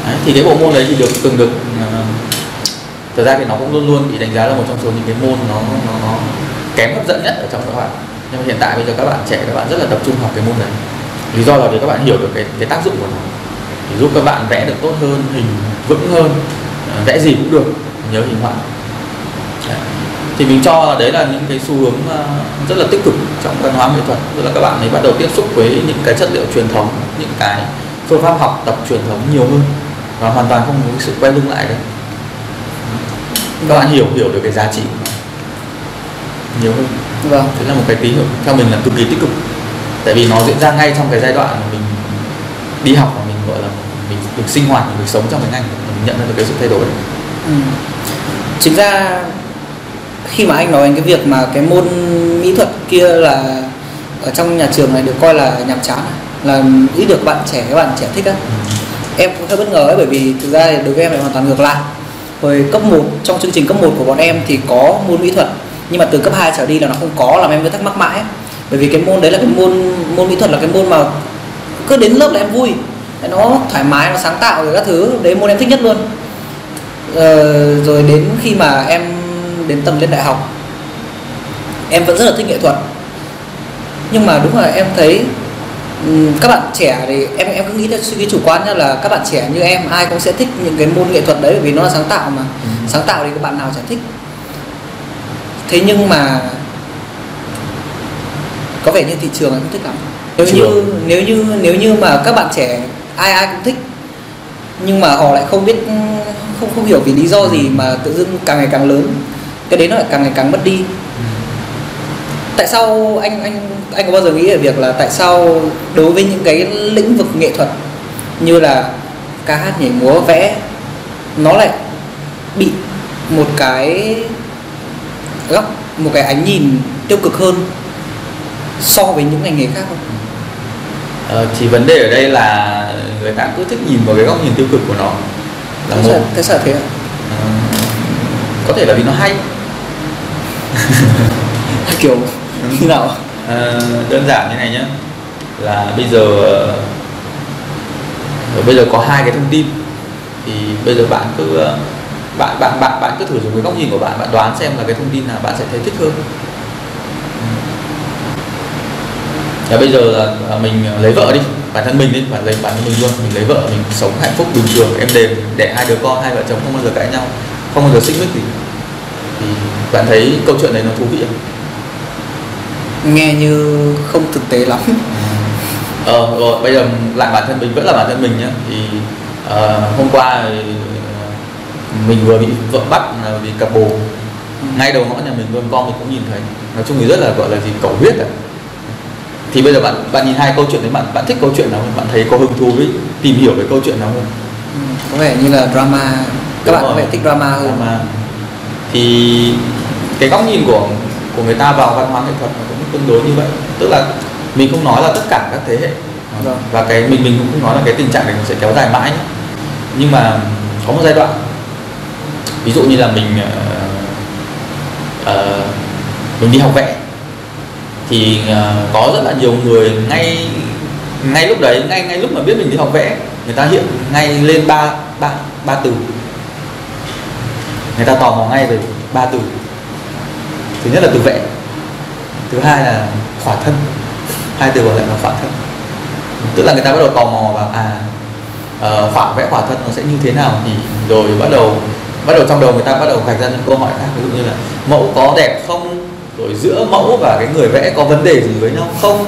[SPEAKER 2] Đấy, thì cái bộ môn đấy thì được từng được uh, thực ra thì nó cũng luôn luôn bị đánh giá là một trong số những cái môn nó nó, nó kém hấp dẫn nhất ở trong các bạn. Nhưng mà hiện tại bây giờ các bạn trẻ các bạn rất là tập trung học cái môn này lý do là vì các bạn hiểu được cái cái tác dụng của nó. Thì giúp các bạn vẽ được tốt hơn hình vững hơn ờ, vẽ gì cũng được nhớ hình họa thì mình cho là đấy là những cái xu hướng ờ, rất là tích cực trong văn hóa nghệ thuật. Tức là các bạn ấy bắt đầu tiếp xúc với những cái chất liệu truyền thống những cái phương pháp học tập truyền thống nhiều hơn và hoàn toàn không có sự quay lưng lại đấy. Các bạn hiểu hiểu được cái giá trị nhiều hơn.
[SPEAKER 1] Vâng.
[SPEAKER 2] Thế là một cái tín hiệu theo mình là cực kỳ tích cực. Tại vì nó diễn ra ngay trong cái giai đoạn mà mình đi học và mình gọi là mình được sinh hoạt mình được sống trong cái ngành mình nhận ra được cái sự thay đổi.
[SPEAKER 1] Ừ. chính ra khi mà anh nói cái việc mà cái môn mỹ thuật kia là ở trong nhà trường này được coi là nhàm chán là ít được bạn trẻ các bạn trẻ thích á. Em cũng hơi bất ngờ ấy bởi vì thực ra thì đối với em lại hoàn toàn ngược lại. Hồi cấp 1 trong chương trình cấp 1 của bọn em thì có môn mỹ thuật nhưng mà từ cấp 2 trở đi là nó không có làm em cứ thắc mắc mãi ấy. bởi vì cái môn đấy là cái môn môn mỹ thuật là cái môn mà cứ đến lớp là em vui. Nó thoải mái nó sáng tạo rồi các thứ. Đấy môn em thích nhất luôn. Ờ, rồi đến khi mà em đến tầm lên đại học. Em vẫn rất là thích nghệ thuật. Nhưng mà đúng là em thấy các bạn trẻ thì em em cứ nghĩ theo suy nghĩ chủ quan nhá là các bạn trẻ như em ai cũng sẽ thích những cái môn nghệ thuật đấy bởi vì nó là sáng tạo mà.
[SPEAKER 2] Ừ.
[SPEAKER 1] sáng tạo thì các bạn nào chả thích. Thế nhưng mà có vẻ như thị trường lại không thích lắm. Nếu như nếu như nếu như mà các bạn trẻ ai ai cũng thích nhưng mà họ lại không biết không không hiểu vì lý do gì mà tự dưng càng ngày càng lớn cái đấy nó lại càng ngày càng mất đi tại sao anh anh anh có bao giờ nghĩ về việc là tại sao đối với những cái lĩnh vực nghệ thuật như là ca hát nhảy múa vẽ nó lại bị một cái góc một cái ánh nhìn tiêu cực hơn so với những ngành nghề khác không?
[SPEAKER 2] Ờ, thì vấn đề ở đây là người ta cứ thích nhìn vào cái góc nhìn tiêu cực của nó là
[SPEAKER 1] Thế
[SPEAKER 2] một
[SPEAKER 1] sao, thế sao thế ạ?
[SPEAKER 2] Ờ, có thể là vì nó hay
[SPEAKER 1] kiểu như nào?
[SPEAKER 2] À, đơn giản như này nhé là bây giờ ờ, bây giờ có hai cái thông tin. Thì bây giờ bạn cứ ờ, bạn bạn bạn bạn cứ thử dùng cái góc nhìn của bạn. Bạn đoán xem là cái thông tin nào bạn sẽ thấy thích hơn. Và bây giờ là là mình lấy vợ đi. Bản thân mình đi bản lấy bản thân mình luôn. Mình lấy vợ mình sống hạnh phúc bình thường em đềm đẻ hai đứa con hai vợ chồng không bao giờ cãi nhau không bao giờ xích mích gì thì bạn thấy câu chuyện này nó thú vị không?
[SPEAKER 1] nghe như không thực tế lắm.
[SPEAKER 2] Ờ, rồi bây giờ lại bản thân mình vẫn là bản thân mình nhá. Thì ờ, hôm qua thì, ờ, mình vừa bị vợ bắt là vì cặp bồ. Ngay đầu ngõ nhà mình luôn con mình cũng nhìn thấy. Nói chung thì rất là gọi là gì cầu huyết à thì bây giờ bạn bạn nhìn hai câu chuyện đấy bạn bạn thích câu chuyện nào hơn? Bạn thấy có hứng thú với tìm hiểu về câu chuyện nào hơn?
[SPEAKER 1] Ừ, có vẻ như là drama. Các
[SPEAKER 2] Đúng
[SPEAKER 1] bạn có
[SPEAKER 2] rồi.
[SPEAKER 1] vẻ thích drama hơn.
[SPEAKER 2] Mà thì cái góc nhìn của của người ta vào văn hóa nghệ thuật nó cũng tương đối như vậy tức là mình không nói là tất cả các thế hệ
[SPEAKER 1] Vâng.
[SPEAKER 2] và cái mình mình cũng không nói là cái tình trạng này nó sẽ kéo dài mãi nhé. nhưng mà có một giai đoạn ví dụ như là mình ờ, ờ, mình đi học vẽ thì ờ, có rất là nhiều người ngay ngay lúc đấy ngay ngay lúc mà biết mình đi học vẽ người ta hiện ngay lên ba ba ba từ người ta tò mò ngay về ba từ. Thứ nhất là từ vẽ thứ hai là khỏa thân. Hai từ còn lại là khỏa thân. Tức là người ta bắt đầu tò mò và à uh, khỏa vẽ khỏa thân nó sẽ như thế nào thì rồi bắt đầu bắt đầu trong đầu người ta bắt đầu gạch ra những câu hỏi khác. Ví dụ như là mẫu có đẹp không? Rồi giữa mẫu và cái người vẽ có vấn đề gì với nhau không?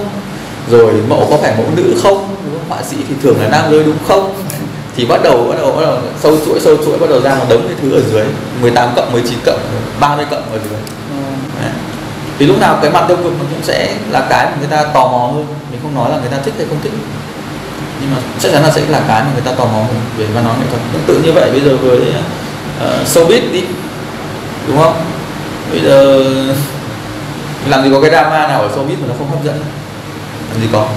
[SPEAKER 2] Rồi mẫu có phải mẫu nữ không? họa sĩ thì thường là nam giới đúng không? Thì bắt đầu bắt đầu bắt đầu sâu chuỗi sâu chuỗi bắt đầu ra một đống cái thứ ở dưới. 18 cộng 19 cộng 30 cộng ở dưới.
[SPEAKER 1] Ừ.
[SPEAKER 2] Đấy. thì lúc nào cái mặt tiêu cực nó cũng sẽ là cái mà người ta tò mò hơn. Mình không nói là người ta thích hay không thích. Nhưng mà chắc chắn là sẽ là cái mà người ta tò mò hơn về văn hóa nghệ thuật. Tương tự như vậy bây giờ với uh, showbiz đi. Đúng không? Bây giờ làm gì có cái drama nào ở showbiz mà nó không hấp dẫn? Làm gì có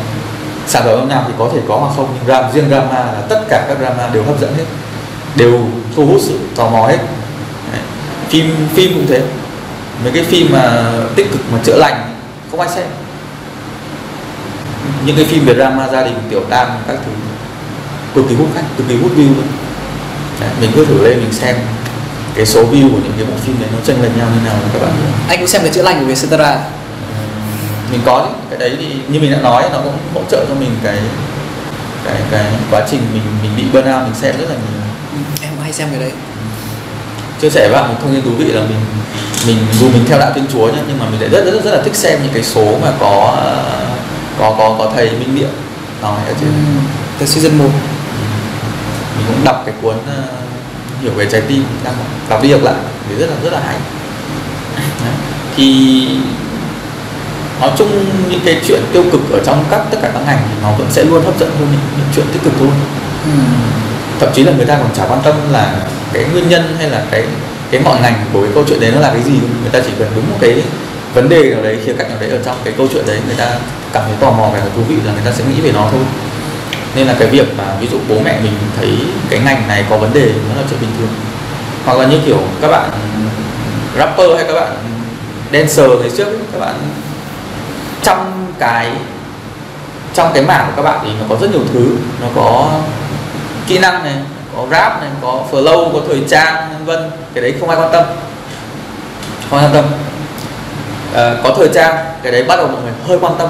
[SPEAKER 2] sản phẩm âm nhạc thì có thể có hoặc không nhưng ram riêng drama là tất cả các drama đều hấp dẫn hết đều thu hút sự tò mò hết. Đấy. phim phim cũng thế. Mấy cái phim mà tích cực mà chữa lành không ai xem. Những cái phim về drama gia đình tiểu tam các thứ. Cực kỳ hút khách cực kỳ hút view luôn. Đấy, mình cứ thử lên mình xem cái số view của những cái bộ phim đấy nó chênh lệch nhau như nào các bạn
[SPEAKER 1] anh cũng xem cái chữa lành của Vietcetera à?
[SPEAKER 2] Mình có cái đấy thì như mình đã nói nó cũng hỗ trợ cho mình cái cái cái quá trình mình mình bị burnout mình xem rất là nhiều.
[SPEAKER 1] Ừ, em hay xem cái đấy.
[SPEAKER 2] Chia sẻ với bạn một thông tin thú vị là mình mình dù mình theo đạo thiên chúa nhá nhưng mà mình lại rất rất rất là thích xem những cái số mà có có có có thầy minh niệm nói ở trên.
[SPEAKER 1] Ừ. từ season 1
[SPEAKER 2] mình cũng đọc cái cuốn ờ, hiểu về trái tim đang đọc, đi đọc lại thì rất là rất là hay. Thì nói chung những cái chuyện tiêu cực ở trong các tất cả các ngành thì nó vẫn sẽ luôn hấp dẫn hơn những, những chuyện tích cực thôi.
[SPEAKER 1] Ừ.
[SPEAKER 2] thậm chí là người ta còn chả quan tâm là cái nguyên nhân hay là cái cái ngọn ngành của cái câu chuyện đấy nó là cái gì. Người ta chỉ cần đúng một cái vấn đề nào đấy khía cạnh nào đấy ở trong cái câu chuyện đấy người ta cảm thấy tò mò và thú vị là người ta sẽ nghĩ về nó thôi. Nên là cái việc mà ví dụ bố mẹ mình thấy cái ngành này có vấn đề nó là chuyện bình thường. Hoặc là như kiểu các bạn rapper hay các bạn dancer ngày trước các bạn trong cái trong cái mảng của các bạn thì nó có rất nhiều thứ. Nó có kỹ năng này có rap này có flow có thời trang vân vân. Cái đấy không ai quan tâm. Không ai quan tâm. À, có thời trang cái đấy bắt đầu mọi người hơi quan tâm.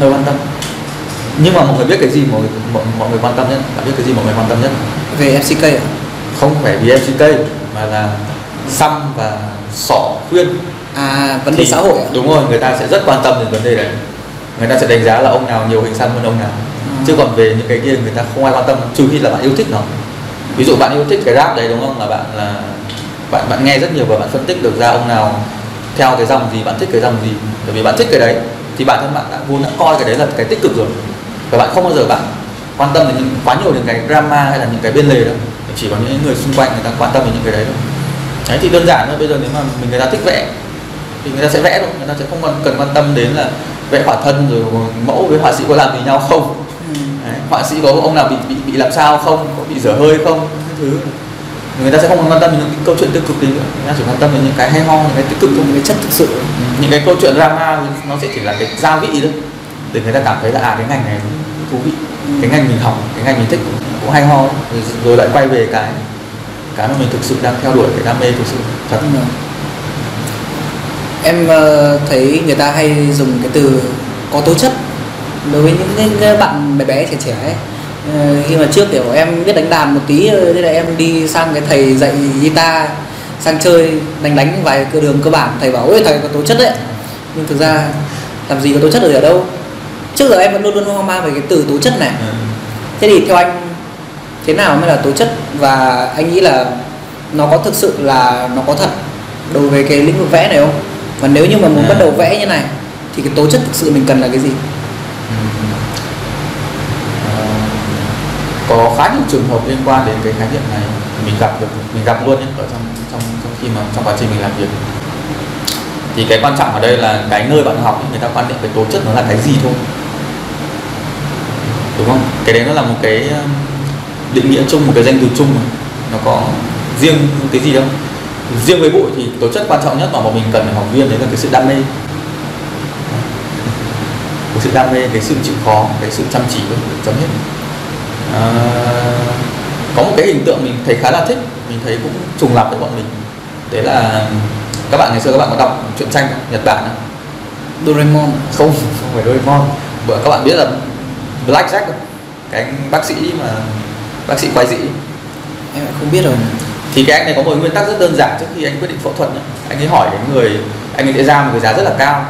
[SPEAKER 2] Hơi quan tâm. Nhưng mà mọi người biết cái gì mọi người, mọi, mọi người quan tâm nhất? Bạn biết cái gì mọi người quan tâm nhất?
[SPEAKER 1] Về FCK à?
[SPEAKER 2] không phải vì MCK mà là xăm và sỏ khuyên
[SPEAKER 1] À vấn đề
[SPEAKER 2] Thì-
[SPEAKER 1] xã hội à?
[SPEAKER 2] đúng rồi người ta sẽ rất quan tâm đến vấn đề đấy. Người ta sẽ đánh giá là ông nào nhiều hình xăm hơn ông nào.
[SPEAKER 1] Ừ.
[SPEAKER 2] chứ còn về những cái kia người ta không ai quan tâm trừ khi là bạn yêu thích nó. Ví dụ bạn yêu thích cái rap đấy đúng không? Là bạn là bạn bạn nghe rất nhiều và bạn phân tích được ra ông nào theo cái dòng gì bạn thích cái dòng gì. Bởi vì bạn thích cái đấy thì bản thân bạn đã vốn đã coi cái đấy là cái tích cực rồi. Và bạn không bao giờ bạn quan tâm đến những quá nhiều đến cái drama hay là những cái bên lề đâu. Chỉ có những người xung quanh người ta quan tâm đến những cái đấy thôi. Đấy thì đơn giản thôi bây giờ nếu mà mình người ta thích vẽ thì người ta sẽ vẽ thôi người ta sẽ không còn cần quan tâm đến là vẽ họa thân rồi mẫu với họa sĩ có làm gì nhau không.
[SPEAKER 1] Ừ.
[SPEAKER 2] Đấy, họa sĩ có ông nào bị bị bị làm sao không có bị dở hơi không cái thứ. Người ta sẽ không còn quan tâm đến những cái câu chuyện tiêu cực gì nữa. Người ta chỉ quan tâm đến những cái hay ho những cái tích cực
[SPEAKER 1] Những cái chất thực sự.
[SPEAKER 2] Những cái câu chuyện drama nó sẽ chỉ là cái gia vị thôi để người ta cảm thấy là à cái ngành này thú vị. Cái ngành mình học cái ngành mình thích cũng hay ho. Rồi, rồi lại quay về cái cái mà mình thực sự đang theo đuổi cái đam mê thực sự. Thật.
[SPEAKER 1] Ừ. Em ờ, thấy người ta hay dùng cái từ có tố chất đối với những cái- bạn bé bé trẻ trẻ ấy. Ờ, khi mà trước kiểu em biết đánh đàn một tí ờ, thế là em đi sang cái thầy dạy guitar sang chơi đánh đánh vài cơ đường cơ bản. Thầy bảo ôi thầy có tố chất đấy. Nhưng thực ra làm gì có tố chất ở đâu. Trước giờ em vẫn luôn luôn hoang mang về cái từ tố chất này.
[SPEAKER 2] Ừ.
[SPEAKER 1] thế thì theo anh thế nào mới là tố chất? Và anh nghĩ là nó có thực sự là nó có thật đối với cái lĩnh vực vẽ này không và nếu như mà muốn
[SPEAKER 2] À.
[SPEAKER 1] bắt đầu vẽ như này thì cái tố chất thực sự mình cần là cái gì?
[SPEAKER 2] Ờ, có khá nhiều trường hợp liên quan đến cái khái niệm này. Mình gặp được mình gặp luôn nhé ở trong trong trong khi mà trong quá trình mình làm việc. Thì cái quan trọng ở đây là cái nơi bạn học ấy, người ta quan niệm cái tố chất nó là cái gì thôi. Đúng không? Cái đấy nó là một cái um, định nghĩa chung một cái danh từ chung mà. nó có riêng cái gì đâu riêng với bụi thì tố chất quan trọng nhất mà bọn mình cần ở học viên đấy là cái sự đam mê. Cái sự đam mê cái sự chịu khó cái sự chăm chỉ chấm hết. À, có một cái hình tượng mình thấy khá là thích mình thấy cũng trùng lặp với bọn mình. Đấy là các bạn ngày xưa các bạn có đọc truyện tranh? Nhật Bản không?
[SPEAKER 1] Doraemon.
[SPEAKER 2] Không không phải Doraemon. Bữa các bạn biết là Black Jack không? cái bác sĩ mà bác sĩ quái dị.
[SPEAKER 1] Em không biết rồi
[SPEAKER 2] thì cái anh này có một nguyên tắc rất đơn giản trước khi anh quyết định phẫu thuật nhá. anh ấy hỏi cái người anh ấy sẽ ra một cái giá rất là cao.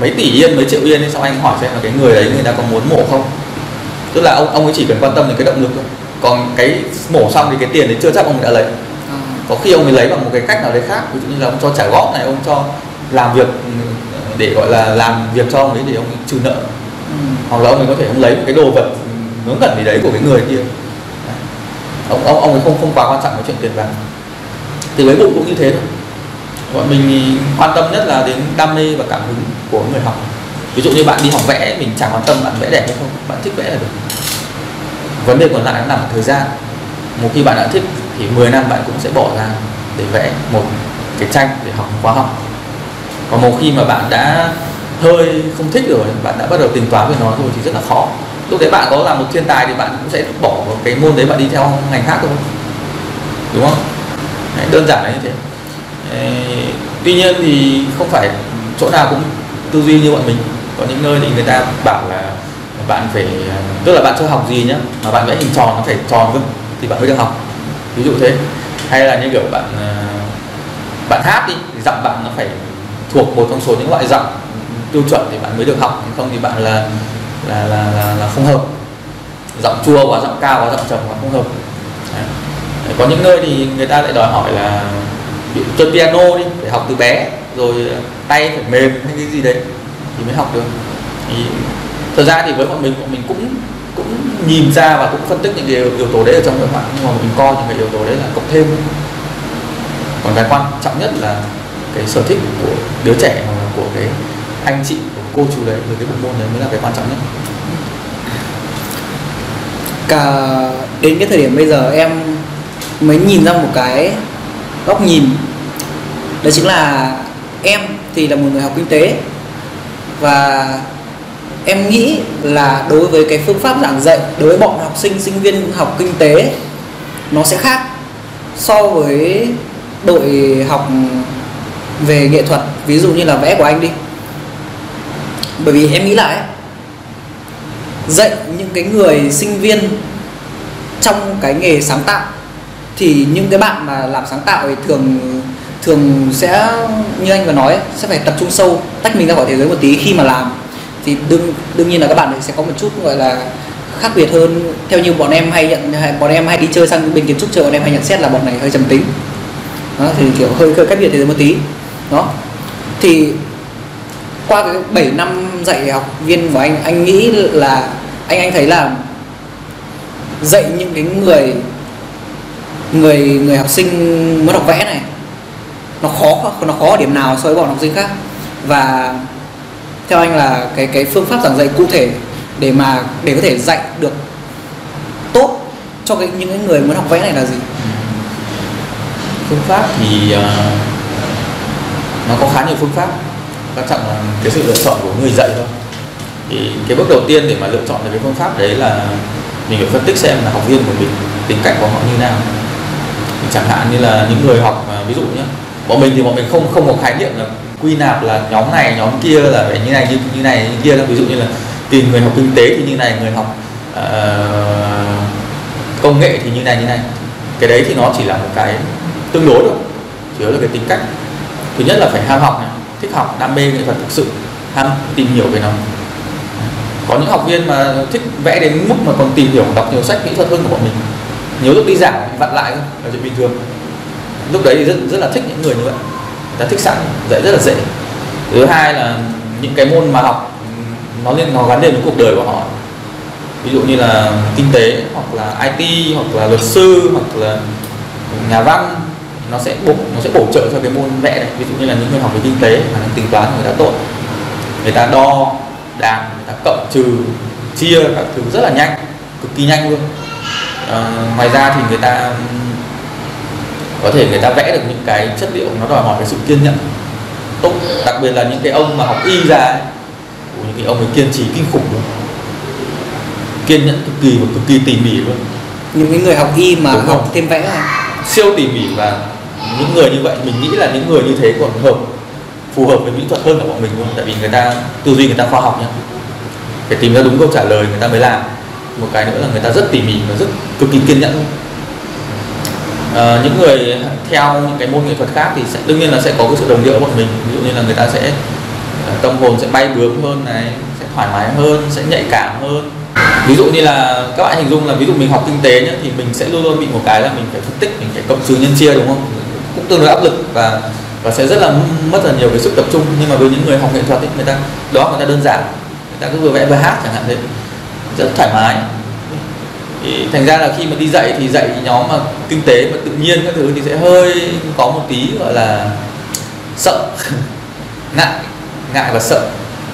[SPEAKER 2] Mấy tỷ yên mấy triệu yên ấy, xong anh hỏi xem là cái người đấy người ta có muốn mổ không? Tức là ông ông ấy chỉ cần quan tâm đến cái động lực thôi. Còn cái mổ xong thì cái tiền đấy chưa chắc ông đã lấy. Có khi ông ấy lấy bằng một cái cách nào đấy khác. Ví dụ như là ông cho trả góp này ông cho làm việc ừ, để gọi là làm việc cho ông ấy để ông ấy trừ nợ.
[SPEAKER 1] Ừ.
[SPEAKER 2] hoặc là ông ấy có thể ông lấy một cái đồ vật ngớ ngẩn gì đấy của cái người kia ông ông ông ấy không không quá quan trọng cái chuyện tiền bạc. Thì với bụng cũng như thế thôi. Bọn mình quan tâm nhất là đến đam mê và cảm hứng của người học. Ví dụ như bạn đi học vẽ, mình chẳng quan tâm bạn vẽ đẹp hay không, bạn thích vẽ là được. Vấn đề còn lại nó nằm ở thời gian. Một khi bạn đã thích thì 10 năm bạn cũng sẽ bỏ ra để vẽ một cái tranh để học một khóa học. Còn một khi mà bạn đã hơi không thích rồi, bạn đã bắt đầu tính toán về nó rồi thì rất là khó lúc đấy bạn có là một thiên tài thì bạn cũng sẽ bỏ cái môn đấy bạn đi theo ngành khác thôi. Đúng không? Đấy, đơn giản là như thế. Đấy, tuy nhiên thì không phải chỗ nào cũng tư duy như bọn mình. Có những nơi thì người ta bảo là bạn phải tức là bạn chưa học gì nhá mà bạn vẽ hình tròn nó phải tròn cơ thì bạn mới được học. Ví dụ thế. Hay là như kiểu bạn ờ, bạn hát đi thì giọng bạn nó phải thuộc một trong số những loại giọng tiêu chuẩn thì bạn mới được học. Không thì bạn là là là là, là không hợp. Giọng chua quá giọng cao quá giọng trầm quá không hợp. Đấy. Có những nơi thì người ta lại đòi hỏi là chơi piano đi phải học từ bé rồi tay phải mềm hay cái gì đấy thì mới học được. Thì thật ra thì với bọn mình bọn mình cũng cũng nhìn ra và cũng phân tích những cái yếu, yếu tố đấy ở trong hội họa nhưng mà mình coi những cái yếu tố đấy là cộng thêm. Còn cái quan trọng nhất là cái sở thích của đứa trẻ hoặc là của cái anh chị cô chú đấy với cái bộ môn đấy mới là cái quan trọng nhất.
[SPEAKER 1] Cả đến cái thời điểm bây giờ em mới nhìn ra một cái góc nhìn. Đó chính là em thì là một người học kinh tế và em nghĩ là đối với cái phương pháp giảng dạy đối với bọn học sinh sinh viên học kinh tế, nó sẽ khác so với đội học về nghệ thuật. Ví dụ như là vẽ của anh đi bởi vì em nghĩ lại dạy những cái người sinh viên trong cái nghề sáng tạo thì những cái bạn mà làm sáng tạo thì thường thường sẽ như anh vừa nói sẽ phải tập trung sâu tách mình ra khỏi thế giới một tí khi mà làm. Thì đương đương nhiên là các bạn sẽ có một chút gọi là khác biệt hơn. Theo như bọn em hay nhận bọn em hay đi chơi sang bên kiến trúc chơi bọn em hay nhận xét là bọn này hơi trầm tính. Đó, thì kiểu hơi hơi cách biệt thế giới một tí. Đó. Thì qua cái 7 năm dạy học viên của anh anh nghĩ là anh anh thấy là dạy những cái người người người học sinh muốn học vẽ này nó khó nó khó ở điểm nào so với bọn học sinh khác. Và theo anh là cái cái phương pháp giảng dạy cụ thể để mà để có thể dạy được tốt cho cái, những cái người muốn học vẽ này là gì?
[SPEAKER 2] Phương pháp thì uh, nó có khá nhiều phương pháp quan trọng là cái sự lựa chọn của người dạy thôi. Thì cái bước đầu tiên để mà lựa chọn được cái phương pháp đấy là mình phải phân tích xem là học viên của mình tính cách của họ như nào. Thì chẳng hạn như là những người học ví dụ nhé bọn mình thì bọn mình không không có khái niệm là quy nạp là nhóm này nhóm kia là phải như này như như này như kia ví dụ như là tìm người học kinh tế thì như này người học uh, công nghệ thì như này như này. Cái đấy thì nó chỉ là một cái tương đối thôi chủ yếu là cái tính cách. Thứ nhất là phải ham học này thích học đam mê nghệ thuật thực sự, ham tìm hiểu về nó. Có những học viên mà thích vẽ đến mức mà còn tìm hiểu, đọc nhiều sách kỹ thuật hơn của bọn mình. Nhiều lúc đi giảng vặn lại là chuyện bình thường. Lúc đấy thì rất rất là thích những người như vậy. Người ta thích sẵn, dạy rất là dễ. Thứ hai là những cái môn mà học, nó liên, nó gắn liền với cuộc đời của họ. Ví dụ như là kinh tế, hoặc là IT hoặc là luật sư, hoặc là nhà văn nó sẽ bổ nó sẽ bổ trợ cho cái môn vẽ này. Ví dụ như là những người học về kinh tế mà tính toán người ta tốt người ta đo đạc người ta cộng trừ chia các thứ rất là nhanh cực kỳ nhanh luôn. À, ngoài ra thì người ta có thể người ta vẽ được những cái chất liệu nó đòi hỏi cái sự kiên nhẫn tốt đặc biệt là những cái ông mà học y ra ấy, những cái ông ấy kiên trì kinh khủng luôn. Kiên nhẫn cực kỳ và cực kỳ tỉ mỉ luôn.
[SPEAKER 1] Những cái người học y mà Đúng học không? thêm vẽ này
[SPEAKER 2] siêu tỉ mỉ và những người như vậy mình nghĩ là những người như thế còn hợp phù hợp với mỹ thuật hơn cả bọn mình luôn. Tại vì người ta tư duy người ta khoa học nhá. Phải tìm ra đúng câu trả lời người ta mới làm. Một cái nữa là người ta rất tỉ mỉ và rất cực kỳ kiên nhẫn. Luôn à, những người theo những cái môn nghệ thuật khác thì sẽ đương nhiên là sẽ có cái sự đồng điệu của mình. Ví dụ như là người ta sẽ ờ, tâm hồn sẽ bay bướm hơn này sẽ thoải mái hơn sẽ nhạy cảm hơn. Ví dụ như là các bạn hình dung là ví dụ mình học kinh tế nhé thì mình sẽ luôn luôn bị một cái là mình phải phân tích mình phải cộng trừ nhân chia đúng không? Cũng tương đối áp lực và và sẽ rất là mất là nhiều cái sức tập trung. Nhưng mà với những người học nghệ thuật ấy, người ta đó người ta đơn giản. Người ta cứ vừa vẽ vừa hát chẳng hạn thế. Rất thoải mái. Thì thành ra là khi mà đi dạy thì dạy nhóm mà kinh tế mà tự nhiên các thứ thì sẽ hơi có một tí gọi là sợ. Ngại. Ngại và sợ.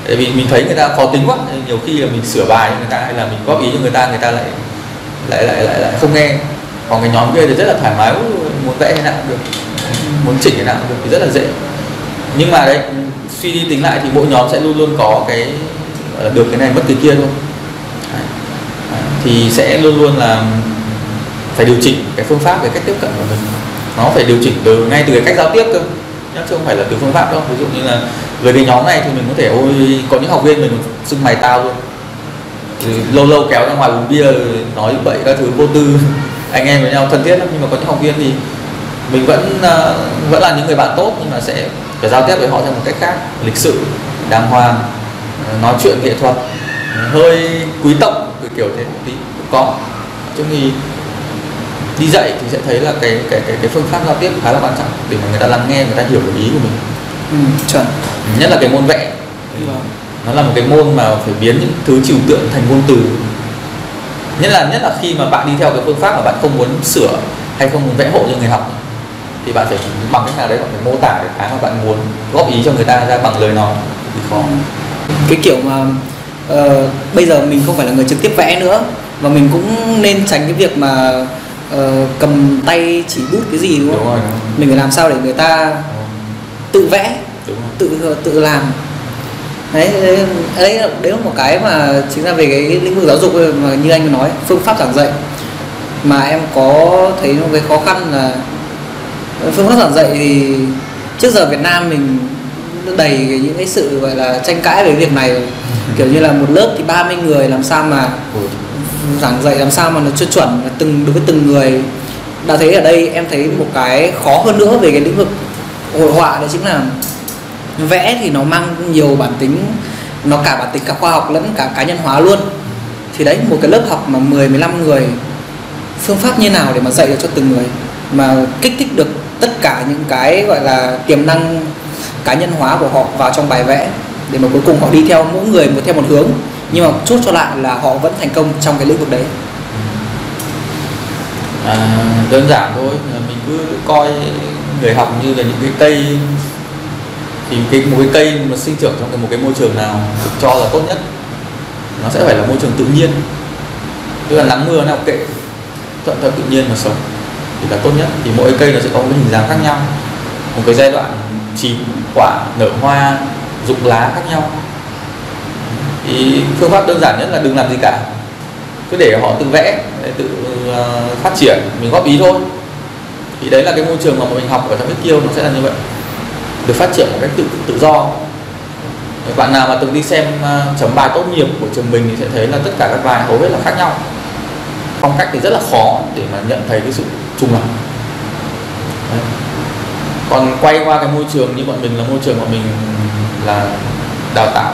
[SPEAKER 2] Tại vì mình thấy người ta khó tính quá. Nhiều khi là mình sửa bài cho người ta hay là mình góp ý cho người ta người ta lại lại lại lại, lại không nghe. Còn cái nhóm kia thì rất là thoải mái. Muốn vẽ thế nào cũng được muốn chỉnh thế nào được thì rất là dễ. Nhưng mà đấy, suy đi tính lại thì mỗi nhóm sẽ luôn luôn có cái được cái này mất cái kia thôi. Thì sẽ luôn luôn là phải điều chỉnh cái phương pháp cái cách tiếp cận của mình. Nó phải điều chỉnh từ ngay từ cái cách giao tiếp cơ chứ không phải là từ phương pháp đâu. Ví dụ như là về cái nhóm này thì mình có thể, ôi, có những học viên mình xưng mày tao luôn. Thì lâu lâu kéo ra ngoài uống bia, nói bậy các thứ, vô tư. Anh em với nhau thân thiết lắm, nhưng mà có những học viên thì mình vẫn uh, vẫn là những người bạn tốt nhưng mà sẽ phải giao tiếp với họ theo một cách khác. Lịch sự đàng hoàng nói chuyện nghệ thuật hơi quý tộc kiểu thế một tí cũng có. Chứ thì đi dạy thì sẽ thấy là cái cái cái cái phương pháp giao tiếp khá là quan trọng để mà người ta lắng nghe người ta hiểu được ý của mình.
[SPEAKER 1] Ừ, chuẩn.
[SPEAKER 2] Nhất là cái môn vẽ. Vâng. nó là một cái môn mà phải biến những thứ trừu tượng thành ngôn từ. Nhất là nhất là khi mà bạn đi theo cái phương pháp mà bạn không muốn sửa hay không muốn vẽ hộ cho người học thì bạn phải bằng cách nào đấy bạn phải mô tả cái mà bạn muốn góp ý cho người ta ra bằng lời nói thì khó
[SPEAKER 1] cái kiểu mà uh, bây giờ mình không phải là người trực tiếp vẽ nữa và mình cũng nên tránh cái việc mà uh, cầm tay chỉ bút cái gì đúng không?
[SPEAKER 2] đúng rồi,
[SPEAKER 1] mình phải làm sao để người ta tự vẽ
[SPEAKER 2] đúng rồi.
[SPEAKER 1] tự tự làm đấy đấy đấy là một cái mà chính ra về cái lĩnh vực giáo dục mà như anh nói phương pháp giảng dạy mà em có thấy một cái khó khăn là phương pháp giảng dạy thì trước giờ Việt Nam mình đầy những cái sự gọi là tranh cãi về việc này rồi. kiểu như là một lớp thì 30 người làm sao mà
[SPEAKER 2] Ừ.
[SPEAKER 1] giảng dạy làm sao mà nó cho chuẩn từng đối với từng người đã thấy ở đây em thấy một cái khó hơn nữa về cái lĩnh vực hội họa đấy chính là vẽ thì nó mang nhiều bản tính nó cả bản tính cả khoa học lẫn cả cá nhân hóa luôn thì đấy một cái lớp học mà 10 15 người phương pháp như nào để mà dạy được cho từng người mà kích thích được tất cả những cái gọi là tiềm năng cá nhân hóa của họ vào trong bài vẽ để mà cuối cùng họ đi theo mỗi người một theo một hướng. Nhưng mà chốt cho lại là họ vẫn thành công trong cái lĩnh vực đấy.
[SPEAKER 2] À, đơn giản thôi là mình cứ coi người học như là những cái cây thì cái một cái cây mà sinh trưởng trong cái- một cái môi trường nào được cho là tốt nhất nó sẽ phải là môi trường tự nhiên. Tức là nắng mưa nào kệ thuận theo tự nhiên mà sống là tốt nhất. Thì mỗi cây nó sẽ có một cái hình dáng khác nhau. Một cái giai đoạn chín quả nở hoa, rụng lá khác nhau. Thì phương pháp đơn giản nhất là đừng làm gì cả. Cứ để họ tự vẽ, để tự ờ, phát triển. Mình góp ý thôi. Thì đấy là cái môi trường mà mình học ở trong cái kiêu, nó sẽ là như vậy. Được phát triển một cách tự tự do. Bạn nào mà từng đi xem ờ, chấm bài tốt nghiệp của trường mình thì sẽ thấy là tất cả các bài hầu hết là khác nhau phong cách thì rất là khó để mà nhận thấy cái sự trùng lặp còn quay qua cái môi trường như bọn mình là môi trường bọn mình là đào tạo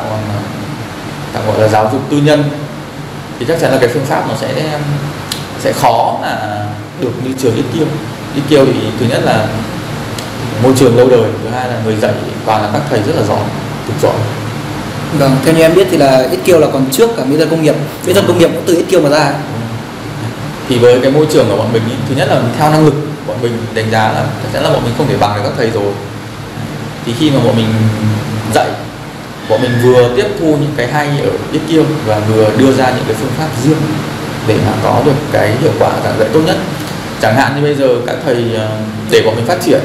[SPEAKER 2] ờ, gọi là giáo dục tư nhân thì chắc chắn là cái phương pháp nó sẽ sẽ khó là được như trường ít kiêu. Ít kiêu thì thứ nhất là môi trường lâu đời thứ hai là người dạy toàn là các thầy rất là giỏi cực giỏi.
[SPEAKER 1] Vâng theo như em biết thì là ít kiêu là còn trước cả mỹ thuật công nghiệp. Mỹ thuật công nghiệp cũng từ ít kiêu mà ra
[SPEAKER 2] thì với cái môi trường của bọn mình ý, thứ nhất là theo năng lực bọn mình đánh giá là chắc chắn là bọn mình không thể bằng được các thầy rồi. Thì khi mà bọn mình dạy bọn mình vừa tiếp thu những cái hay ở ít kiêu và vừa đưa ra những cái phương pháp riêng để mà có được cái hiệu quả giảng dạy tốt nhất. Chẳng hạn như bây giờ các thầy ờ, để bọn mình phát triển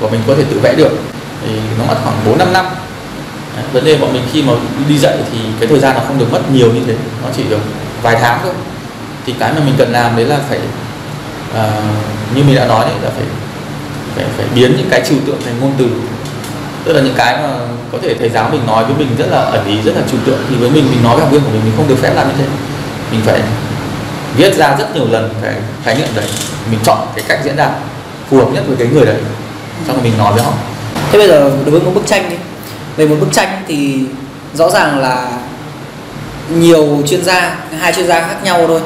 [SPEAKER 2] bọn mình có thể tự vẽ được thì nó mất khoảng 4 5 năm. Vấn đề bọn mình khi mà đi dạy thì cái thời gian nó không được mất nhiều như thế nó chỉ được vài tháng thôi thì cái mà mình cần làm đấy là phải uh, như mình đã nói đấy là phải phải phải biến những cái trừu tượng thành ngôn từ. Tức là những cái mà có thể thầy giáo mình nói với mình rất là ẩn ý rất là trừu tượng thì với mình mình nói với học viên của mình mình không được phép làm như thế. Mình phải viết ra rất nhiều lần cái khái niệm đấy. Mình chọn cái cách diễn đạt phù hợp nhất với cái người đấy xong rồi mình nói với họ.
[SPEAKER 1] Thế bây giờ đối với một bức tranh đi. Về một bức tranh thì rõ ràng là nhiều chuyên gia hai chuyên gia khác nhau thôi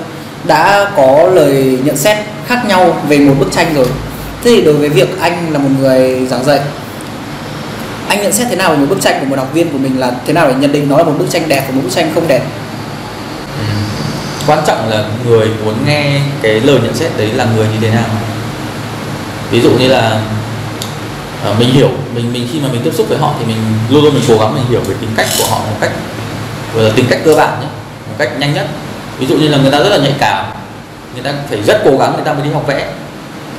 [SPEAKER 1] đã có lời nhận xét khác nhau về một bức tranh rồi. Thế thì đối với việc anh là một người giảng dạy anh nhận xét thế nào về một bức tranh của một học viên của mình là thế nào để nhận định nó là một bức tranh đẹp và một bức tranh không đẹp?
[SPEAKER 2] Quan trọng là người muốn nghe cái lời nhận xét đấy là người như thế nào. Ví dụ như là ờ, mình hiểu mình mình khi mà mình tiếp xúc với họ thì mình luôn luôn mình cố gắng mình hiểu về tính cách của họ một cách tính cách cơ bản nhé một cách nhanh nhất ví dụ như là người ta rất là nhạy cảm người ta phải rất cố gắng người ta mới đi học vẽ.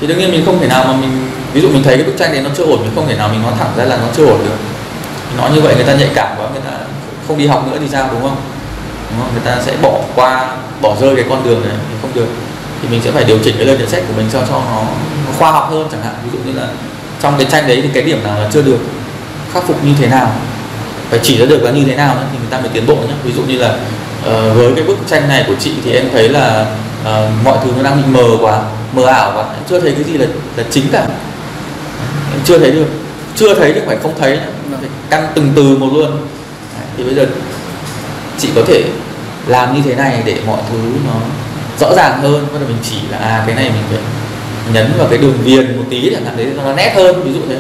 [SPEAKER 2] Thì đương nhiên mình không thể nào mà mình ví dụ mình thấy cái bức tranh này nó chưa ổn mình không thể nào mình nói thẳng ra là nó chưa ổn được. Mình nói như vậy người ta nhạy cảm quá người ta không đi học nữa thì sao đúng không? Đúng không? người ta sẽ bỏ qua bỏ rơi cái con đường này thì không được. Thì mình sẽ phải điều chỉnh cái lời nhận xét của mình cho cho nó, nó khoa học hơn chẳng hạn. Ví dụ như là trong cái tranh đấy thì cái điểm nào là chưa được khắc phục như thế nào phải chỉ ra được là như thế nào thì người ta mới tiến bộ nhé ví dụ như là Ờ, với cái bức tranh này của chị thì em thấy là uh, mọi thứ nó đang bị mờ quá mờ ảo quá. Em chưa thấy cái gì là là chính cả. Em chưa thấy được. Chưa thấy chứ phải không thấy nhé. phải căn từng từ một luôn. Thì bây giờ chị có thể làm như thế này để mọi thứ nó rõ ràng hơn. Bắt đầu mình chỉ là à cái này mình phải nhấn vào cái đường viền một tí chẳng hạn đấy nó nét hơn ví dụ thế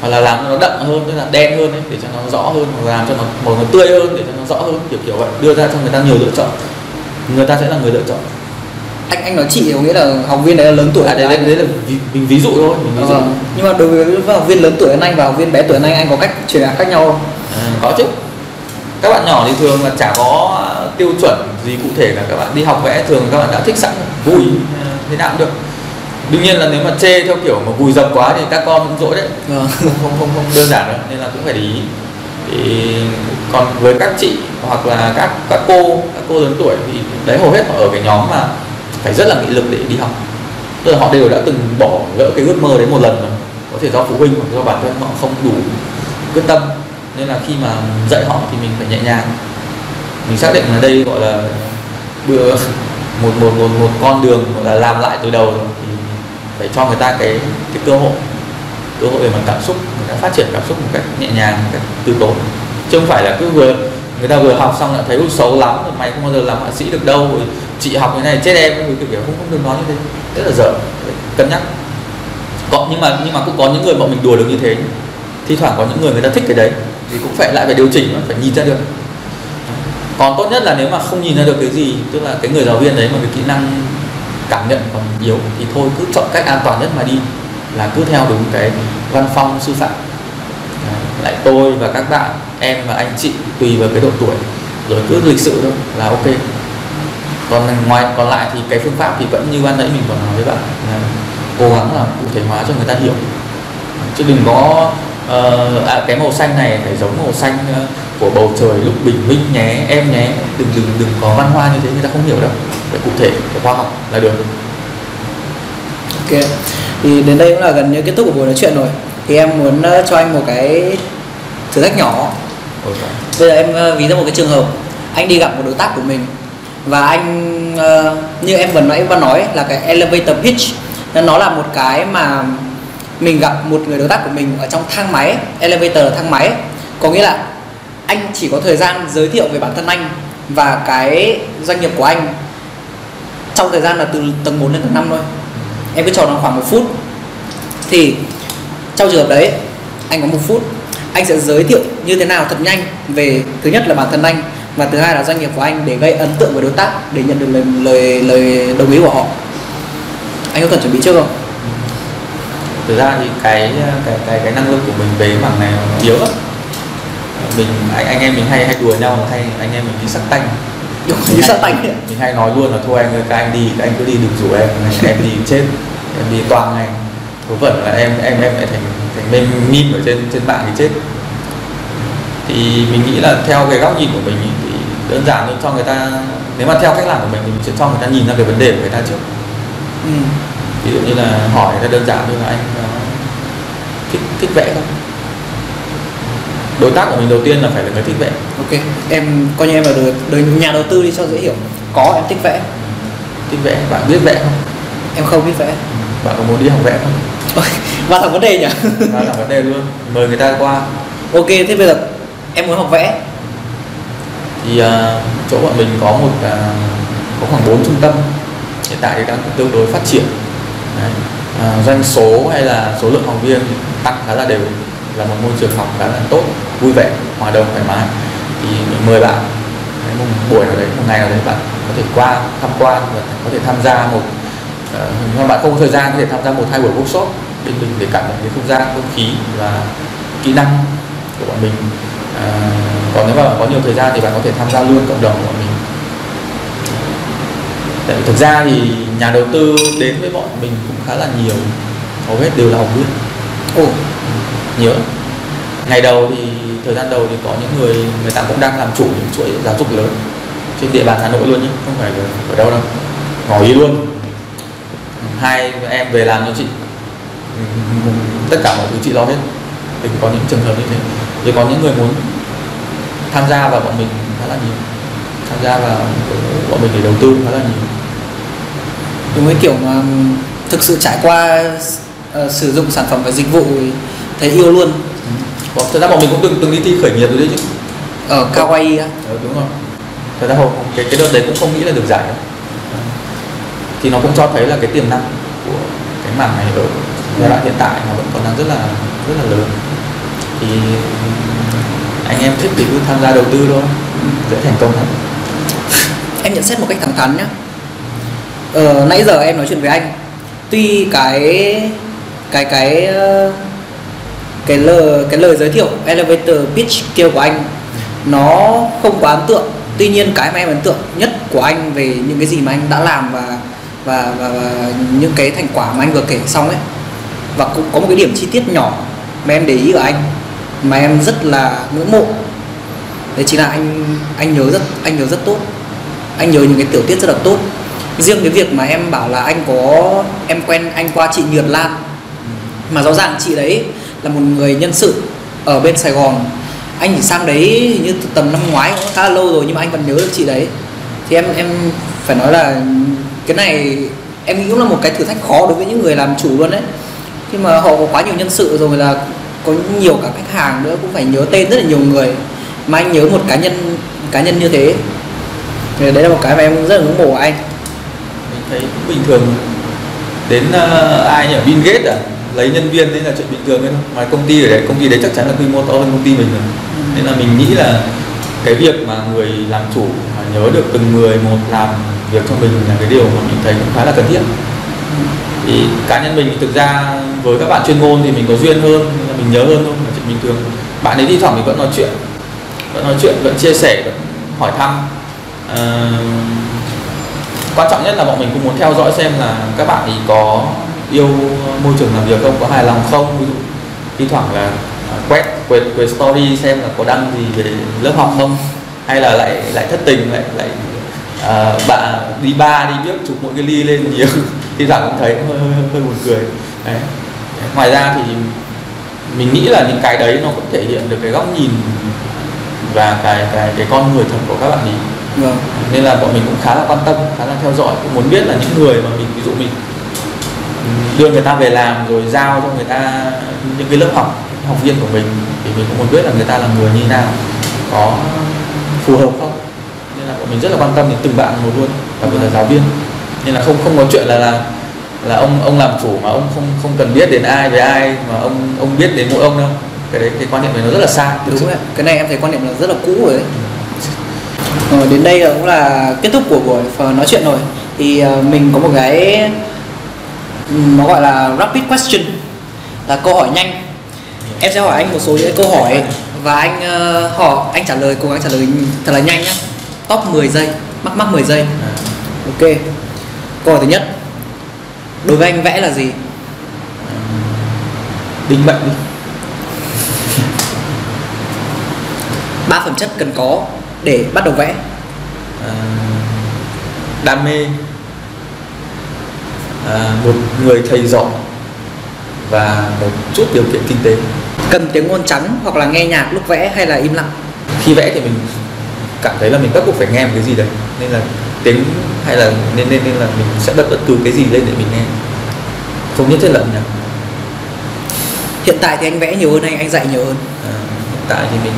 [SPEAKER 2] hoặc là làm cho nó đậm hơn tức là đen hơn ấy, để cho nó rõ hơn hoặc là làm cho nó màu nó tươi hơn để cho nó rõ hơn kiểu kiểu vậy. Đưa ra cho người ta nhiều lựa chọn. Người ta sẽ là người lựa chọn.
[SPEAKER 1] Anh anh nói chị có nghĩa là học viên đấy là lớn tuổi
[SPEAKER 2] à, đấy, đấy, đấy là ví, mình ví dụ thôi mình ví dụ.
[SPEAKER 1] Vâng. nhưng mà đối với học viên lớn tuổi hơn anh và học viên bé tuổi hơn anh anh có cách truyền đạt khác nhau không?
[SPEAKER 2] À, có chứ. Các bạn nhỏ thì thường là chả có tiêu chuẩn gì cụ thể là các bạn đi học vẽ thường các bạn đã thích sẵn vui à, thế nào cũng được đương nhiên là nếu mà chê theo kiểu mà vùi dập quá thì các con cũng dỗi đấy.
[SPEAKER 1] Vâng.
[SPEAKER 2] Không không không không đơn giản đâu nên là cũng phải để ý. Thì còn với các chị hoặc là các các cô các cô lớn tuổi thì đấy hầu hết họ ở cái nhóm mà phải rất là nghị lực để đi học. Tức là họ đều đã từng bỏ lỡ cái ước mơ đấy một lần rồi. Có thể do phụ huynh hoặc do bản thân họ không đủ quyết tâm. Nên là khi mà dạy họ thì mình phải nhẹ nhàng. Mình xác định là đây gọi là bữa một một một một con đường gọi là làm lại từ đầu. thì phải cho người ta cái cái cơ hội cơ hội về mặt cảm xúc, người ta phát triển cảm xúc một cách nhẹ nhàng, một cách từ tốn. Chứ không phải là cứ vừa, người ta vừa học xong lại thấy xấu lắm, rồi mày không bao giờ làm họa sĩ được đâu, rồi chị học cái này chết em người kiểu kiểu, không không được nói như thế. Rất là dở cân nhắc. Có, nhưng mà nhưng mà cũng có những người bọn mình đùa được như thế. Thi thoảng có những người người ta thích cái đấy, thì cũng phải lại phải điều chỉnh, phải nhìn ra được. Còn tốt nhất là nếu mà không nhìn ra được cái gì, tức là cái người giáo viên đấy mà cái kỹ năng cảm nhận còn yếu thì thôi cứ chọn cách an toàn nhất mà đi là cứ theo đúng cái văn phong sư phạm. Lại tôi và các bạn em và anh chị tùy vào cái độ tuổi rồi cứ lịch sự thôi là ok. Còn ngoài còn lại thì cái phương pháp thì vẫn như ban nãy mình còn nói với bạn là cố gắng là cụ thể hóa cho người ta hiểu. Chứ đừng có uh, à, cái màu xanh này phải giống màu xanh ờ, của bầu trời lúc bình minh nhé em nhé. Đừng đừng đừng có văn hoa như thế người ta không hiểu đâu phải cụ thể phải khoa học là được.
[SPEAKER 1] Ok. Thì đến đây cũng là gần như kết thúc của buổi nói chuyện rồi. Thì em muốn ờ, cho anh một cái thử thách nhỏ.
[SPEAKER 2] Ôi,
[SPEAKER 1] bây giờ em ờ, ví ra một cái trường hợp. Anh đi gặp một đối tác của mình và anh ờ, như em vừa nãy vừa nói là cái elevator pitch. Nó là một cái mà mình gặp một người đối tác của mình ở trong thang máy elevator là thang máy có nghĩa là anh chỉ có thời gian giới thiệu về bản thân anh và cái doanh nghiệp của anh trong thời gian là từ tầng 1 đến tầng 5 thôi. Em cứ cho nó khoảng một phút. Thì trong trường hợp đấy, anh có một phút. Anh sẽ giới thiệu như thế nào thật nhanh về, thứ nhất là bản thân anh và thứ hai là doanh nghiệp của anh để gây ấn tượng với đối tác, để nhận được lời lời lời đồng ý của họ. Anh có cần chuẩn bị trước không?
[SPEAKER 2] Thực ra thì cái cái cái cái năng lực của mình về mảng này yếu lắm. Mình, anh anh em mình hay hay đùa nhau, hay anh em mình đi sắc tanh
[SPEAKER 1] đúng như sát tanh ấy.
[SPEAKER 2] mình hay nói luôn là thôi anh ơi các anh đi các anh cứ đi đừng rủ em. Em đi chết em đi toàn ngày vớ vẩn là em em em lại thành thành meme meme ở trên trên mạng thì chết. Thì mình nghĩ là theo cái góc nhìn của mình thì đơn giản thôi cho người ta nếu mà theo cách làm của mình thì mình sẽ cho người ta nhìn ra cái vấn đề của người ta trước.
[SPEAKER 1] Ừ.
[SPEAKER 2] ví dụ như là hỏi người ta đơn giản như là anh ờ, thích thích vẽ không đối tác của mình đầu tiên là phải là người thích vẽ.
[SPEAKER 1] Ok em coi như em là đời, đời nhà đầu tư đi cho dễ hiểu. Có em thích vẽ.
[SPEAKER 2] Thích vẽ bạn biết vẽ không?
[SPEAKER 1] Em không biết vẽ.
[SPEAKER 2] Bạn có muốn đi học vẽ không?
[SPEAKER 1] Và thẳng vấn đề nhỉ?
[SPEAKER 2] Đó là vấn đề luôn mời người ta qua.
[SPEAKER 1] Ok thế bây giờ em muốn học vẽ.
[SPEAKER 2] Thì ờ, chỗ bọn mình có một ờ, có khoảng 4 trung tâm. Hiện tại thì đang tương đối phát triển. Đấy. Ờ, doanh số hay là số lượng học viên tăng khá là đều là một môi trường học khá là tốt vui vẻ hòa đồng thoải mái. Thì mình mời bạn Đấy, một buổi nào đấy một ngày nào đấy bạn có thể qua tham quan và có thể tham gia một uh, mà bạn không có thời gian có thể tham gia một hai buổi workshop bên mình để cảm nhận cái không gian không khí và kỹ năng của bọn mình. À, còn nếu mà có nhiều thời gian thì bạn có thể tham gia luôn cộng đồng của bọn mình. Tại vì thực ra thì nhà đầu tư đến với bọn mình cũng khá là nhiều hầu hết đều là học viên
[SPEAKER 1] ồ
[SPEAKER 2] nhớ. Ngày đầu thì thời gian đầu thì có những người người ta cũng đang làm chủ những chuỗi giáo dục lớn trên địa bàn hà nội luôn nhé. Không phải ở, đâu đâu. Ngỏ ý luôn. Hai em về làm cho chị. Tất cả mọi thứ chị lo hết. Thì có những trường hợp như thế. Thì có những người muốn tham gia vào bọn mình khá là nhiều. Tham gia vào bọn mình để đầu tư khá là nhiều.
[SPEAKER 1] Đúng cái kiểu mà thực sự trải qua ờ, sử dụng sản phẩm và dịch vụ thấy yêu luôn.
[SPEAKER 2] Có, thật ra bọn mình cũng từng từng đi thi khởi nghiệp rồi đấy chứ.
[SPEAKER 1] Ở Kawaii á.
[SPEAKER 2] Ừ, đúng rồi. Thật ra hồi cái cái đợt đấy cũng không nghĩ là được giải đâu. Thì nó cũng cho thấy là cái tiềm năng của cái mảng này ở giai đoạn hiện tại nó vẫn còn đang rất là rất là lớn. Thì anh em thích thì cứ tham gia đầu tư thôi. Dễ thành công lắm
[SPEAKER 1] em nhận xét một cách thẳng thắn nhé ờ, nãy giờ em nói chuyện với anh. Tuy cái cái cái ờ, cái lời cái lời giới thiệu elevator pitch kia của anh nó không quá ấn tượng. Tuy nhiên cái mà em ấn tượng nhất của anh về những cái gì mà anh đã làm và và, và, và những cái thành quả mà anh vừa kể xong ấy. Và cũng có một cái điểm chi tiết nhỏ mà em để ý ở anh mà em rất là ngưỡng mộ. Đấy chính là anh anh nhớ rất anh nhớ rất tốt. Anh nhớ những cái tiểu tiết rất là tốt. Riêng cái việc mà em bảo là anh có em quen anh qua chị Nhược Lan mà rõ ràng chị đấy là một người nhân sự ở bên Sài Gòn. Anh chỉ sang đấy như tầm năm ngoái cũng khá là lâu rồi nhưng mà anh vẫn nhớ được chị đấy. Thì em em phải nói là cái này em nghĩ cũng là một cái thử thách khó đối với những người làm chủ luôn đấy. Khi mà họ có quá nhiều nhân sự rồi là có nhiều cả khách hàng nữa cũng phải nhớ tên rất là nhiều người. Mà anh nhớ một cá nhân cá nhân như thế. Thì đấy là một cái mà em rất là ngưỡng mộ anh.
[SPEAKER 2] Mình thấy cũng bình thường. Đến uh, ai nhỉ? Bill Gates à? Lấy nhân viên đấy là chuyện bình thường đấy thôi. Mà công ty ở đấy công ty đấy chắc chắn là quy mô to hơn công ty mình rồi. Nên là mình nghĩ là cái việc mà người làm chủ mà nhớ được từng người một làm việc cho mình là cái điều mà mình thấy cũng khá là cần thiết. Thì cá nhân mình thực ra với các bạn chuyên môn thì mình có duyên hơn nên là mình nhớ hơn thôi là chuyện bình thường. Bạn ấy đi thẳng mình vẫn nói chuyện vẫn nói chuyện vẫn chia sẻ vẫn hỏi thăm. À, quan trọng nhất là bọn mình cũng muốn theo dõi xem là các bạn ấy có yêu môi trường làm việc không? Có hài lòng không? Ví dụ thi thoảng là à, quét quét quét story xem là có đăng gì về lớp học không? Hay là lại lại thất tình lại lại à, bạn đi ba đi biết chụp mỗi cái ly lên nhiều. Thi thoảng cũng thấy hơi hơi hơi, hơi buồn cười. Đấy. ngoài ra thì mình nghĩ là những cái đấy nó cũng thể hiện được cái góc nhìn và cái cái cái con người thật của các bạn ấy
[SPEAKER 1] vâng.
[SPEAKER 2] Nên là bọn mình cũng khá là quan tâm khá là theo dõi. Cũng muốn biết là những người mà mình ví dụ mình đưa người ta về làm rồi giao cho người ta những cái lớp học học viên của mình thì mình cũng muốn biết là người ta là người như thế nào có phù hợp không? Nên là bọn mình rất là quan tâm đến từng bạn một luôn đặc biệt là giáo viên. Nên là không không có chuyện là là là ông ông làm chủ mà ông không không cần biết đến ai với ai mà ông ông biết đến mỗi ông đâu. Cái đấy cái quan niệm này nó rất là thực
[SPEAKER 1] đúng rồi. cái này em thấy quan niệm là rất là cũ rồi đấy. Ờ, đến đây là cũng là kết thúc của buổi phần nói chuyện rồi. Thì ờ, mình có một cái nó gọi là rapid question. Là câu hỏi nhanh. Em sẽ hỏi anh một số những câu hỏi và anh ờ, hỏi anh trả lời cố gắng trả lời thật là nhanh nhé top 10 giây mắc mắc 10 giây. Ok. Câu hỏi thứ nhất. Đối với anh vẽ là gì?
[SPEAKER 2] Định mệnh đi.
[SPEAKER 1] Ba phẩm chất cần có để bắt đầu vẽ.
[SPEAKER 2] À, đam mê à, một người thầy giỏi và một chút điều kiện kinh tế.
[SPEAKER 1] Cần tiếng ngôn trắng hoặc là nghe nhạc lúc vẽ hay là im lặng?
[SPEAKER 2] Khi vẽ thì mình cảm thấy là mình bắt buộc phải nghe một cái gì đấy nên là tiếng hay là nên nên nên là mình sẽ bật bất cứ cái gì lên để mình nghe. Không nhất thiết là nhạc.
[SPEAKER 1] Hiện tại thì anh vẽ nhiều hơn hay anh dạy nhiều hơn?
[SPEAKER 2] À, hiện tại thì mình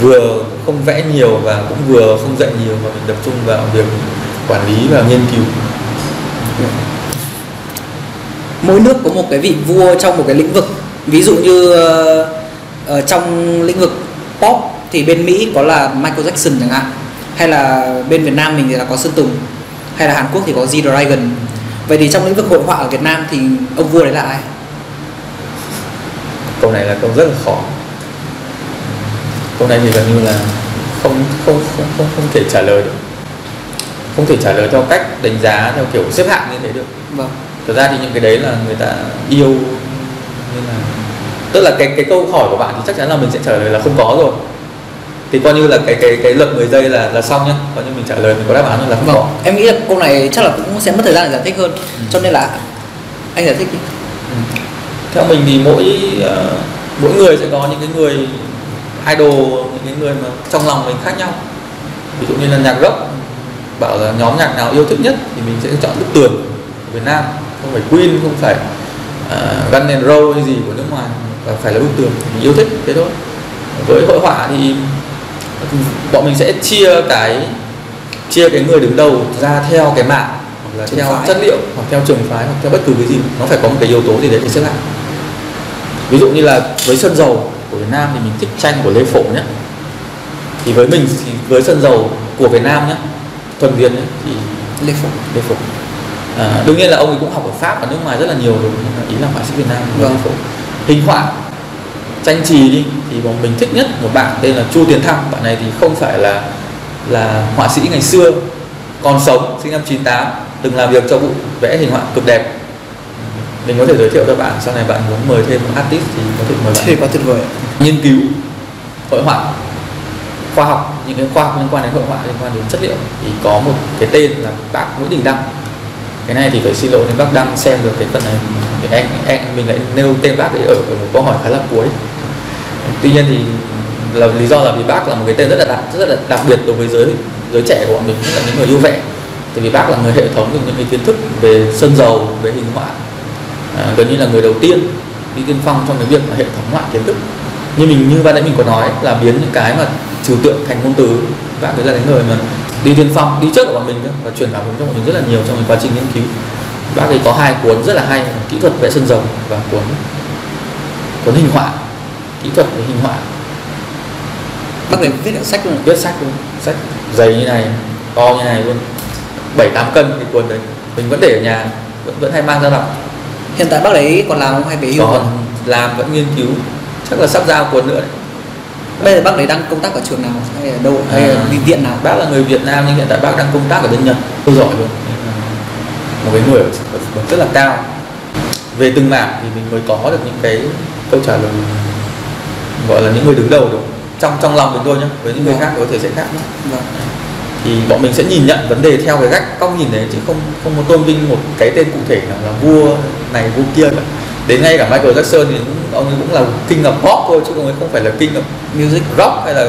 [SPEAKER 2] vừa không vẽ nhiều và cũng vừa không dạy nhiều mà mình tập trung vào việc quản lý và nghiên cứu
[SPEAKER 1] mỗi nước có một cái vị vua trong một cái lĩnh vực. Ví dụ như ờ, ở trong lĩnh vực pop thì bên Mỹ có là Michael Jackson chẳng hạn hay là bên Việt Nam mình thì là có Sơn Tùng hay là Hàn Quốc thì có G Dragon. Vậy thì trong lĩnh vực hội họa ở Việt Nam thì ông vua đấy là ai?
[SPEAKER 2] Câu này là câu rất là khó. Câu này thì gần như là không không không không không thể trả lời được. Không thể trả lời theo cách đánh giá theo kiểu xếp hạng như thế được.
[SPEAKER 1] Vâng
[SPEAKER 2] thực ra thì những cái đấy là người ta yêu nên là tức là cái cái câu hỏi của bạn thì chắc chắn là mình sẽ trả lời là không có rồi. Thì coi như là cái cái cái luật 10 giây là là xong nhá. Coi như mình trả lời mình có đáp án là không
[SPEAKER 1] vâng.
[SPEAKER 2] có.
[SPEAKER 1] Em nghĩ là câu này chắc là cũng sẽ mất thời gian để giải thích hơn. Cho nên là anh giải thích đi.
[SPEAKER 2] Ừ. theo mình thì mỗi ờ, mỗi người sẽ có những cái người idol những cái người mà trong lòng mình khác nhau. Ví dụ như là nhạc rock bảo là nhóm nhạc nào yêu thích nhất thì mình sẽ chọn bức tường của Việt Nam không phải Queen không phải uh, Guns N' Roses hay gì của nước ngoài và phải là bức tường. Mình yêu thích thế thôi. Với hội họa thì bọn mình sẽ chia cái chia cái người đứng đầu ra theo cái mạng hoặc là theo
[SPEAKER 1] phái.
[SPEAKER 2] chất liệu hoặc theo trường phái hoặc theo bất cứ cái gì. Nó phải có một cái yếu tố gì đấy để xếp hạng. Ví dụ như là với sơn dầu của Việt Nam thì mình thích tranh của Lê Phổ nhé thì với mình thì với sơn dầu của Việt Nam nhé thuần Việt nhé thì
[SPEAKER 1] Lê Phụng
[SPEAKER 2] Lê Phổ à, đương nhiên là ông ấy cũng học ở pháp và nước ngoài rất là nhiều rồi nhưng mà ý là họa sĩ việt nam.
[SPEAKER 1] Vâng.
[SPEAKER 2] hình họa tranh trì đi thì bọn mình thích nhất một bạn tên là chu tiến thăng. Bạn này thì không phải là là họa sĩ ngày xưa còn sống sinh năm 98 từng làm việc cho vụ vẽ hình họa cực đẹp. Mình có thể giới thiệu cho bạn sau này bạn muốn mời thêm một artist thì có thể mời bạn.
[SPEAKER 1] Thì quá tuyệt vời.
[SPEAKER 2] Nghiên cứu hội họa khoa học những cái khoa học liên quan đến hội họa liên quan đến chất liệu. Thì có một cái tên là bác Nguyễn Đình Đăng cái này thì phải xin lỗi đến bác Đăng xem được cái phần này thì anh, anh mình lại nêu tên bác ấy ở, ở một câu hỏi khá là cuối. Tuy nhiên thì là lý do là vì bác là một cái tên rất là đặc rất là đặc biệt đối với giới giới trẻ của bọn mình nhất là những người yêu vẽ tại vì bác là người hệ thống được những cái kiến thức về sơn dầu về hình họa à, gần như là người đầu tiên đi tiên phong trong cái việc mà hệ thống họa kiến thức. Như mình như ban nãy mình có nói là biến những cái mà trừu tượng thành ngôn từ bác ấy là cái người mà đi tiên phong đi trước của bọn mình nữa và truyền cảm hứng cho bọn mình rất là nhiều trong cái quá trình nghiên cứu. Bác ấy có hai cuốn rất là hay kỹ thuật vẽ sơn dầu và cuốn cuốn hình họa. Kỹ thuật về hình họa.
[SPEAKER 1] Bác ấy viết được sách luôn
[SPEAKER 2] viết sách luôn sách dày như này to như này luôn. Bảy tám cân cái cuốn đấy. Mình vẫn để ở nhà vẫn vẫn hay mang ra đọc.
[SPEAKER 1] Hiện tại bác ấy còn làm không? Hay về hưu
[SPEAKER 2] còn làm vẫn nghiên cứu. Chắc là sắp ra cuốn nữa đấy
[SPEAKER 1] bây giờ bác ấy đang công tác ở trường nào? Hay ở đâu? Hay
[SPEAKER 2] À.
[SPEAKER 1] đi viện nào?
[SPEAKER 2] Bác là người Việt Nam nhưng hiện tại bác đang công tác ở bên Nhật. Tôi giỏi luôn. Một cái người rất là cao. Về từng mảng thì mình mới có được những cái câu trả lời gọi là những người đứng đầu được. Trong trong lòng mình thôi nhá. Với những người
[SPEAKER 1] Vâng.
[SPEAKER 2] khác có thể sẽ khác nhé
[SPEAKER 1] vâng.
[SPEAKER 2] Thì bọn mình sẽ nhìn nhận vấn đề theo cái cách góc nhìn đấy chứ không không có tôn vinh một cái tên cụ thể nào là vua này vua kia cả đến ngay cả Michael Jackson thì ông ấy cũng là king of pop thôi chứ ông ấy không phải là king of
[SPEAKER 1] music
[SPEAKER 2] rock hay là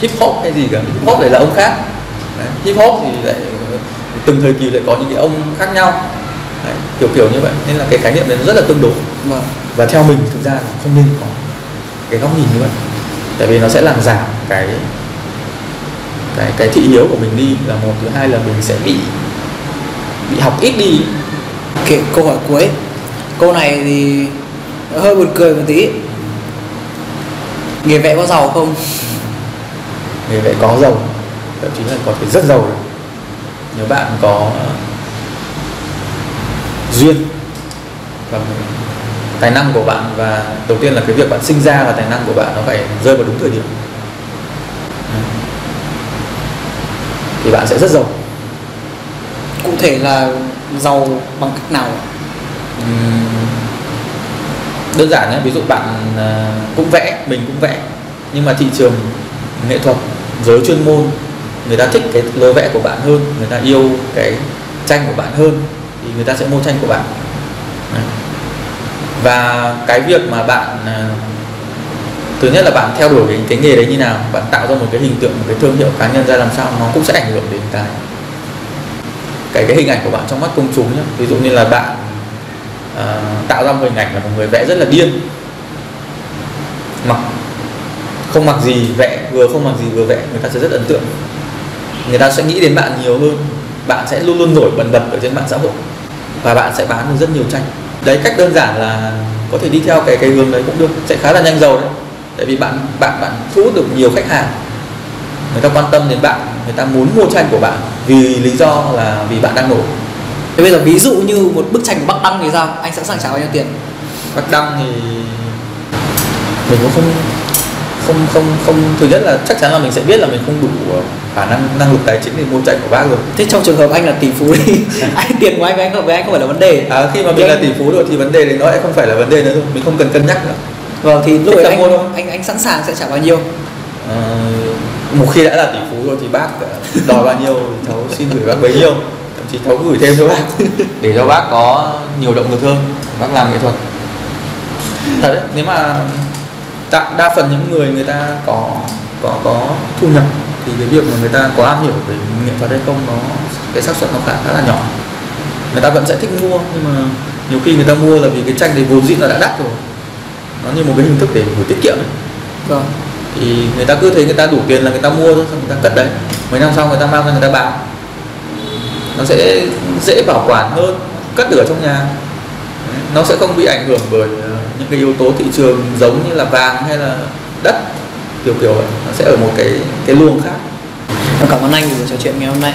[SPEAKER 2] hip hop hay gì cả. Hip hop lại là ông khác. Đấy. hip hop thì lại từng thời kỳ lại có những cái ông khác nhau. Đấy. kiểu kiểu như vậy. Nên là cái khái niệm đấy nó rất là tương đối.
[SPEAKER 1] Vâng.
[SPEAKER 2] Và theo mình thực ra là không nên có cái góc nhìn như vậy. Tại vì nó sẽ làm giảm cái cái cái thị hiếu của mình đi. Là một thứ hai là mình sẽ bị bị học ít đi.
[SPEAKER 1] Ok câu hỏi cuối câu này thì hơi buồn cười một tí. Nghề vẽ có giàu không?
[SPEAKER 2] Người vẽ có giàu thậm chí là có thể rất giàu. Nếu bạn có duyên và tài năng của bạn và đầu tiên là cái việc bạn sinh ra và tài năng của bạn nó phải rơi vào đúng thời điểm thì bạn sẽ rất giàu.
[SPEAKER 1] Cụ thể là giàu bằng cách nào
[SPEAKER 2] đơn giản nhé ví dụ bạn ờ, cũng vẽ mình cũng vẽ nhưng mà thị trường nghệ thuật giới chuyên môn người ta thích cái lối vẽ của bạn hơn người ta yêu cái tranh của bạn hơn thì người ta sẽ mua tranh của bạn. Và cái việc mà bạn ờ, thứ nhất là bạn theo đuổi cái, cái nghề đấy như nào bạn tạo ra một cái hình tượng một cái thương hiệu cá nhân ra làm sao nó cũng sẽ ảnh hưởng đến cái cái cái hình ảnh của bạn trong mắt công chúng nhé. Ví dụ như là bạn à, tạo ra một hình ảnh là một người vẽ rất là điên. Mặc không mặc gì vẽ vừa không mặc gì vừa vẽ người ta sẽ rất ấn tượng. Người ta sẽ nghĩ đến bạn nhiều hơn. Bạn sẽ luôn luôn nổi bần bật ở trên mạng xã hội. Và bạn sẽ bán được rất nhiều tranh. Đấy cách đơn giản là có thể đi theo cái cái hướng đấy cũng được. Sẽ khá là nhanh giàu đấy. Tại vì bạn bạn bạn thu hút được nhiều khách hàng. Người ta quan tâm đến bạn. Người ta muốn mua tranh của bạn vì lý do là vì bạn đang nổi
[SPEAKER 1] thế bây giờ ví dụ như một bức tranh của bác đăng thì sao? Anh sẵn sàng trả bao nhiêu tiền?
[SPEAKER 2] Bác Đăng thì mình cũng không không không không thứ nhất là chắc chắn là mình sẽ biết là mình không đủ ờ, khả năng năng lực tài chính để mua tranh của bác rồi.
[SPEAKER 1] Thế trong trường hợp anh là tỷ phú đi anh tiền của anh với anh hợp với anh không phải là vấn đề.
[SPEAKER 2] À, khi mà mình là tỷ phú rồi thì vấn đề đấy nó lại không phải là vấn đề nữa rồi mình không cần cân nhắc nữa.
[SPEAKER 1] Vâng thì lúc đấy
[SPEAKER 2] thôi.
[SPEAKER 1] anh, anh anh sẵn sàng sẽ trả bao nhiêu?
[SPEAKER 2] Ờ, một khi đã là tỷ phú rồi thì bác ờ, đòi bao nhiêu thì cháu xin gửi bác bấy nhiêu chí cháu gửi thêm cho bác. Để cho bác có nhiều động lực hơn. Bác làm nghệ thuật. Thật đấy nếu mà đa, đa phần những người người ta có có có thu nhập thì cái việc mà người ta có am hiểu về nghệ thuật hay không nó cái xác suất nó khá khá là nhỏ. Người ta vẫn sẽ thích mua nhưng mà nhiều khi người ta mua là vì cái tranh đấy vốn dĩ nó đã đắt rồi. Nó như một cái hình thức để gửi tiết kiệm ấy.
[SPEAKER 1] Vâng.
[SPEAKER 2] Thì người ta cứ thấy người ta đủ tiền là người ta mua thôi xong người ta cất đấy. Mấy năm sau người ta mang ra người ta bán nó sẽ dễ bảo quản hơn cất được ở trong nhà. Nó sẽ không bị ảnh hưởng bởi ờ, những cái yếu tố thị trường giống như là vàng hay là đất, kiểu kiểu vậy nó sẽ ở một cái cái luồng khác.
[SPEAKER 1] Cảm ơn anh vì buổi trò chuyện ngày hôm nay.